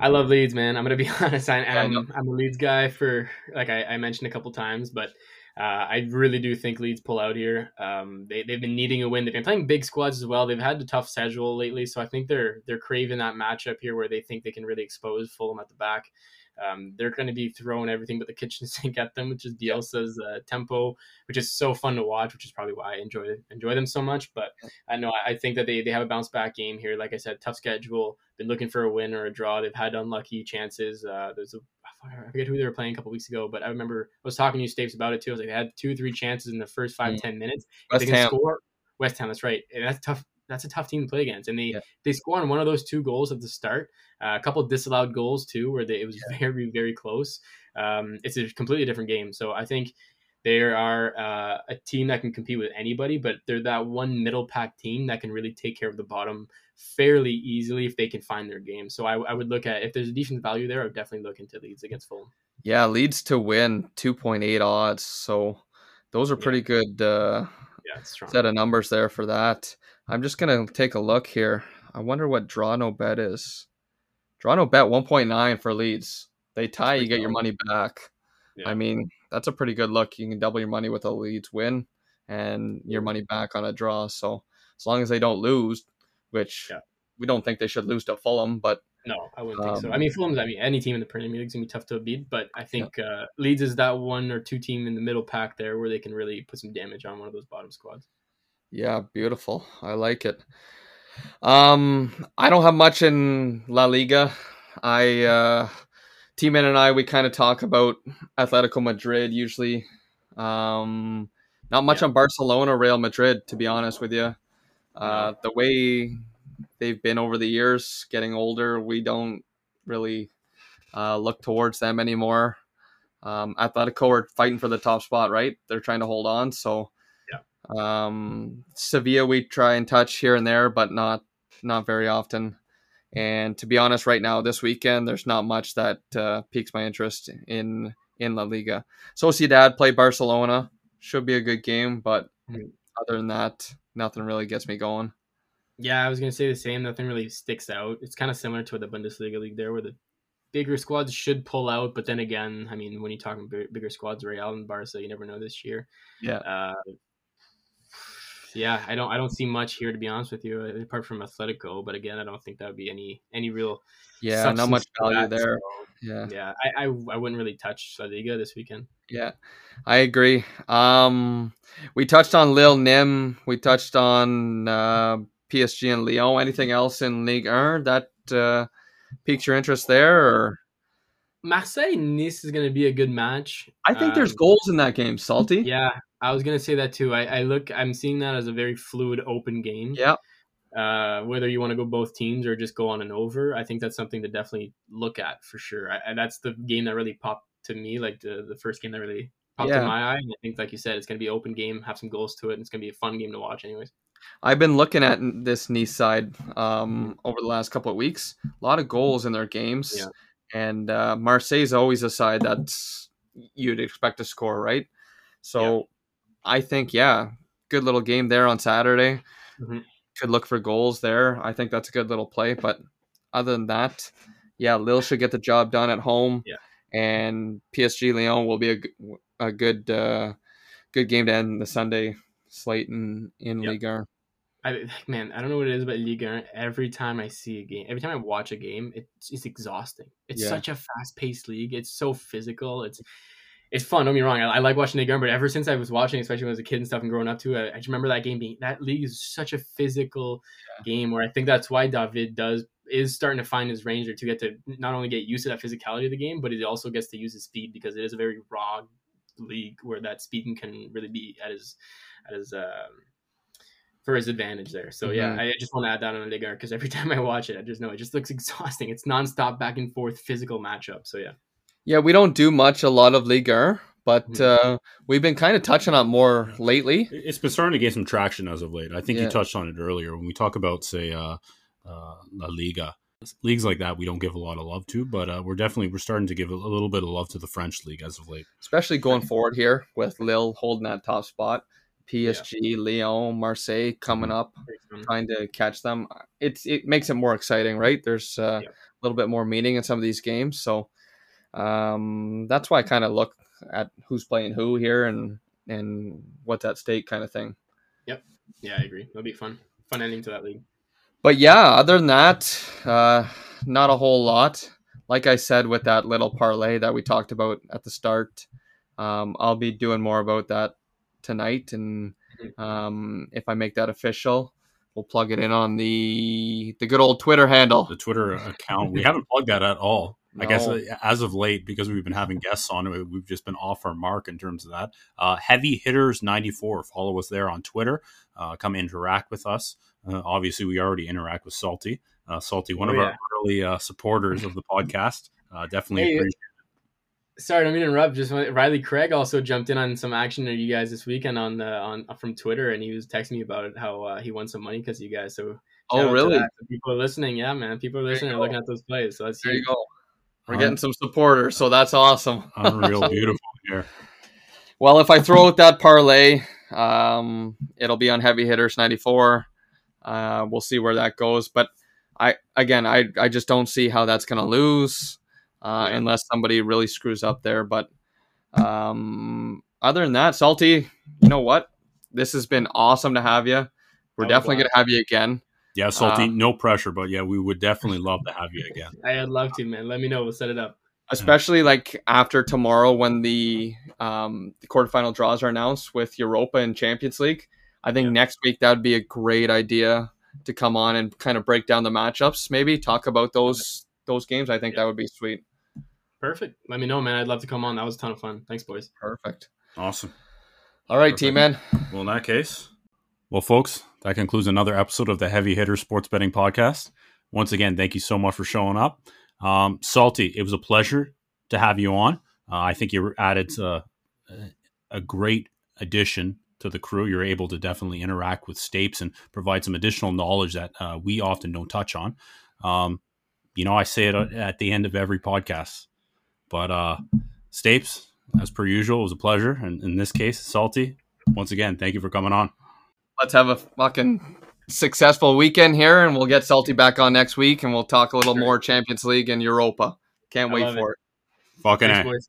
I love Leeds, man. I'm gonna be honest. I. I'm I'm a Leeds guy for like I, I mentioned a couple times, but uh, I really do think Leeds pull out here. Um, they they've been needing a win. They've been playing big squads as well. They've had a tough schedule lately, so I think they're they're craving that matchup here where they think they can really expose Fulham at the back. Um, they're going to be throwing everything but the kitchen sink at them, which is Bielsa's uh, tempo, which is so fun to watch, which is probably why I enjoy enjoy them so much. But I know I think that they, they have a bounce back game here. Like I said, tough schedule. Been looking for a win or a draw. They've had unlucky chances. Uh, there's a I forget who they were playing a couple weeks ago, but I remember I was talking to you, Stapes, about it too. I was like, they had two, three chances in the first five, Mm. ten minutes. West they can Ham. score West Ham. That's right, and that's tough. That's a tough team to play against, and they Yeah. they score on one of those two goals at the start. Uh, a couple of disallowed goals too, where they, it was very, very close. Um, it's a completely different game. So I think they are uh, a team that can compete with anybody, but they're that one middle pack team that can really take care of the bottom fairly easily if they can find their game. So I, I would look at if there's a decent value there, I would definitely look into Leeds against Fulham. Yeah, Leeds to win 2.8 odds. So those are Yeah. pretty good uh, Yeah, set of numbers there for that. I'm just gonna take a look here. I wonder what draw no bet is. Draw no bet 1.9 for Leeds. They tie, you get your money back. Yeah. I mean, that's a pretty good look. You can double your money with a Leeds win and your money back on a draw. So as long as they don't lose, which Yeah. we don't think they should lose to Fulham, but No, I wouldn't think so. Um, I mean, Fulham's. I mean, any team in the Premier League is gonna be tough to beat, but I think uh, Leeds is that one or two team in the middle pack there where they can really put some damage on one of those bottom squads. Yeah, beautiful. I like it. Um, I don't have much in La Liga. I uh T-Man and I we kind of talk about Atletico Madrid usually. Um not much Yeah. on Barcelona, Real Madrid, to be honest with you. Uh the way they've been over the years, getting older, we don't really uh look towards them anymore. Um Atletico are fighting for the top spot, right? They're trying to hold on, so um, Sevilla we try and touch here and there, but not not very often. And to be honest, right now this weekend there's not much that uh, piques my interest in in La Liga. Sociedad play Barcelona, should be a good game, but Mhm. other than that, nothing really gets me going. Yeah, I was gonna say the same. Nothing really sticks out. It's kind of similar to the Bundesliga league there, where the bigger squads should pull out, but then again, I mean, when you're talking bigger squads, Real and Barca, you never know this year. Yeah. Uh, yeah, I don't, I don't see much here to be honest with you, uh, apart from Atletico. But again, I don't think that would be any, any real. Yeah, not much value there. so, Yeah. yeah, I, I, I wouldn't really touch La Liga this weekend. Yeah, I agree. Um, we touched on Lille Nîmes. We touched on uh, PSG and Lyon. Anything else in Ligue 1 that uh, piques your interest there? Or Marseille Nice is going to be a good match. I think there's Um, goals in that game, Salty. Yeah, I was gonna say that too. I, I look, I'm seeing that as a very fluid, open game. Yeah. Uh, whether you want to go both teams or just go on an over, I think that's something to definitely look at for sure. I, and that's the game that really popped to me, like the, the first game that really popped Yeah. in my eye. And I think, like you said, it's gonna be open game, have some goals to it, and it's gonna be a fun game to watch, anyways. I've been looking at this Nice side um, over the last couple of weeks. A lot of goals in their games, Yeah. and uh, is always a side that's you'd expect to score, right? So I think, yeah, good little game there on Saturday. Mhm. Could look for goals there. I think that's a good little play. But other than that, yeah, Lille should get the job done at home. Yeah. And PSG Lyon will be a, a good uh, good game to end the Sunday slate in, in Yep. Ligue 1. I man, I don't know what it is about Ligue 1. Every time I see a game, every time I watch a game, it's, it's exhausting. It's Yeah. such a fast paced league. It's so physical. It's it's fun. Don't be wrong. I, I like watching the 1, but ever since I was watching, especially when I was a kid and stuff and growing up too, I, I just remember that game being that league is such a physical yeah. game where I think that's why David does is starting to find his range or to get to not only get used to that physicality of the game, but he also gets to use his speed because it is a very raw league where that speed can really be at his at his um, for his advantage there. So mm-hmm. yeah, I just want to add that on the Ligue because every time I watch it, I just know it just looks exhausting. It's nonstop back and forth physical matchup. So yeah. Yeah, we don't do much a lot of Ligue 1, but mm-hmm. uh, we've been kind of touching on more lately. It's been starting to gain some traction as of late. I think yeah. you touched on it earlier when we talk about, say, uh, uh, La Liga. Leagues like that we don't give a lot of love to, but uh, we're definitely we're starting to give a, little bit of love to the French league as of late, especially going forward here with Lille holding that top spot. PSG, yeah. Lyon, Marseille coming up, trying to catch them. It's it makes it more exciting, right? There's uh, yeah. a little bit more meaning in some of these games, so um, that's why I kind of look at who's playing who here and and what's at stake, kind of thing. Yep. Yeah, I agree. It'll be fun. Fun ending to that league. But yeah, other than that, uh, not a whole lot. Like I said, with that little parlay that we talked about at the start, um, I'll be doing more about that tonight, and mm-hmm. um, if I make that official, we'll plug it in on the the good old Twitter handle, the Twitter account. We haven't plugged that at all. No. I guess uh, as of late, because we've been having guests on, we've just been off our mark in terms of that. Uh, Heavy Hitters ninety four. Follow us there on Twitter. Uh, come interact with us. Uh, obviously, we already interact with Salty. Uh, Salty, one oh, of yeah. our early uh, supporters of the podcast. definitely hey, appreciate Sorry, I mean interrupt. Just Riley Craig also jumped in on some action of you guys this weekend on the on from Twitter, and he was texting me about it how uh, he won some money because you guys. So oh really? people are listening. Yeah, man. People are listening. And looking at those plays. So that's there. Huge. You go. We're um, getting some supporters, so that's awesome. Unreal, beautiful here. Well, if I throw out that parlay, um, it'll be on Heavy Hitters ninety four. Uh, we'll see where that goes, but I again, I I just don't see how that's going to lose uh, yeah. unless somebody really screws up there. But um, other than that, Salty, you know what? This has been awesome to have you. We're definitely going to have you again. Yeah, Salty, uh, no pressure, but yeah, we would definitely love to have you again. I'd love to, man. Let me know. We'll set it up. Especially like after tomorrow when the um, the quarterfinal draws are announced with Europa and Champions League. I think yeah. next week that would be a great idea to come on and kind of break down the matchups, maybe talk about those those games. I think yeah. that would be sweet. Perfect. Let me know, man. I'd love to come on. That was a ton of fun. Thanks, boys. Perfect. Awesome. All right, T Man. Well, in that case, well, folks, that concludes another episode of the Heavy Hitter Sports Betting Podcast. Once again, thank you so much for showing up. Um, Salty, it was a pleasure to have you on. Uh, I think you added uh, a great addition to the crew. You're able to definitely interact with Stapes and provide some additional knowledge that uh, we often don't touch on. Um, you know, I say it at the end of every podcast. But uh, Stapes, as per usual, it was a pleasure. And in this case, Salty, once again, thank you for coming on. Let's have a fucking successful weekend here, and we'll get Salty back on next week, and we'll talk a little more Champions League and Europa. Can't wait for it. it. Fucking Thanks,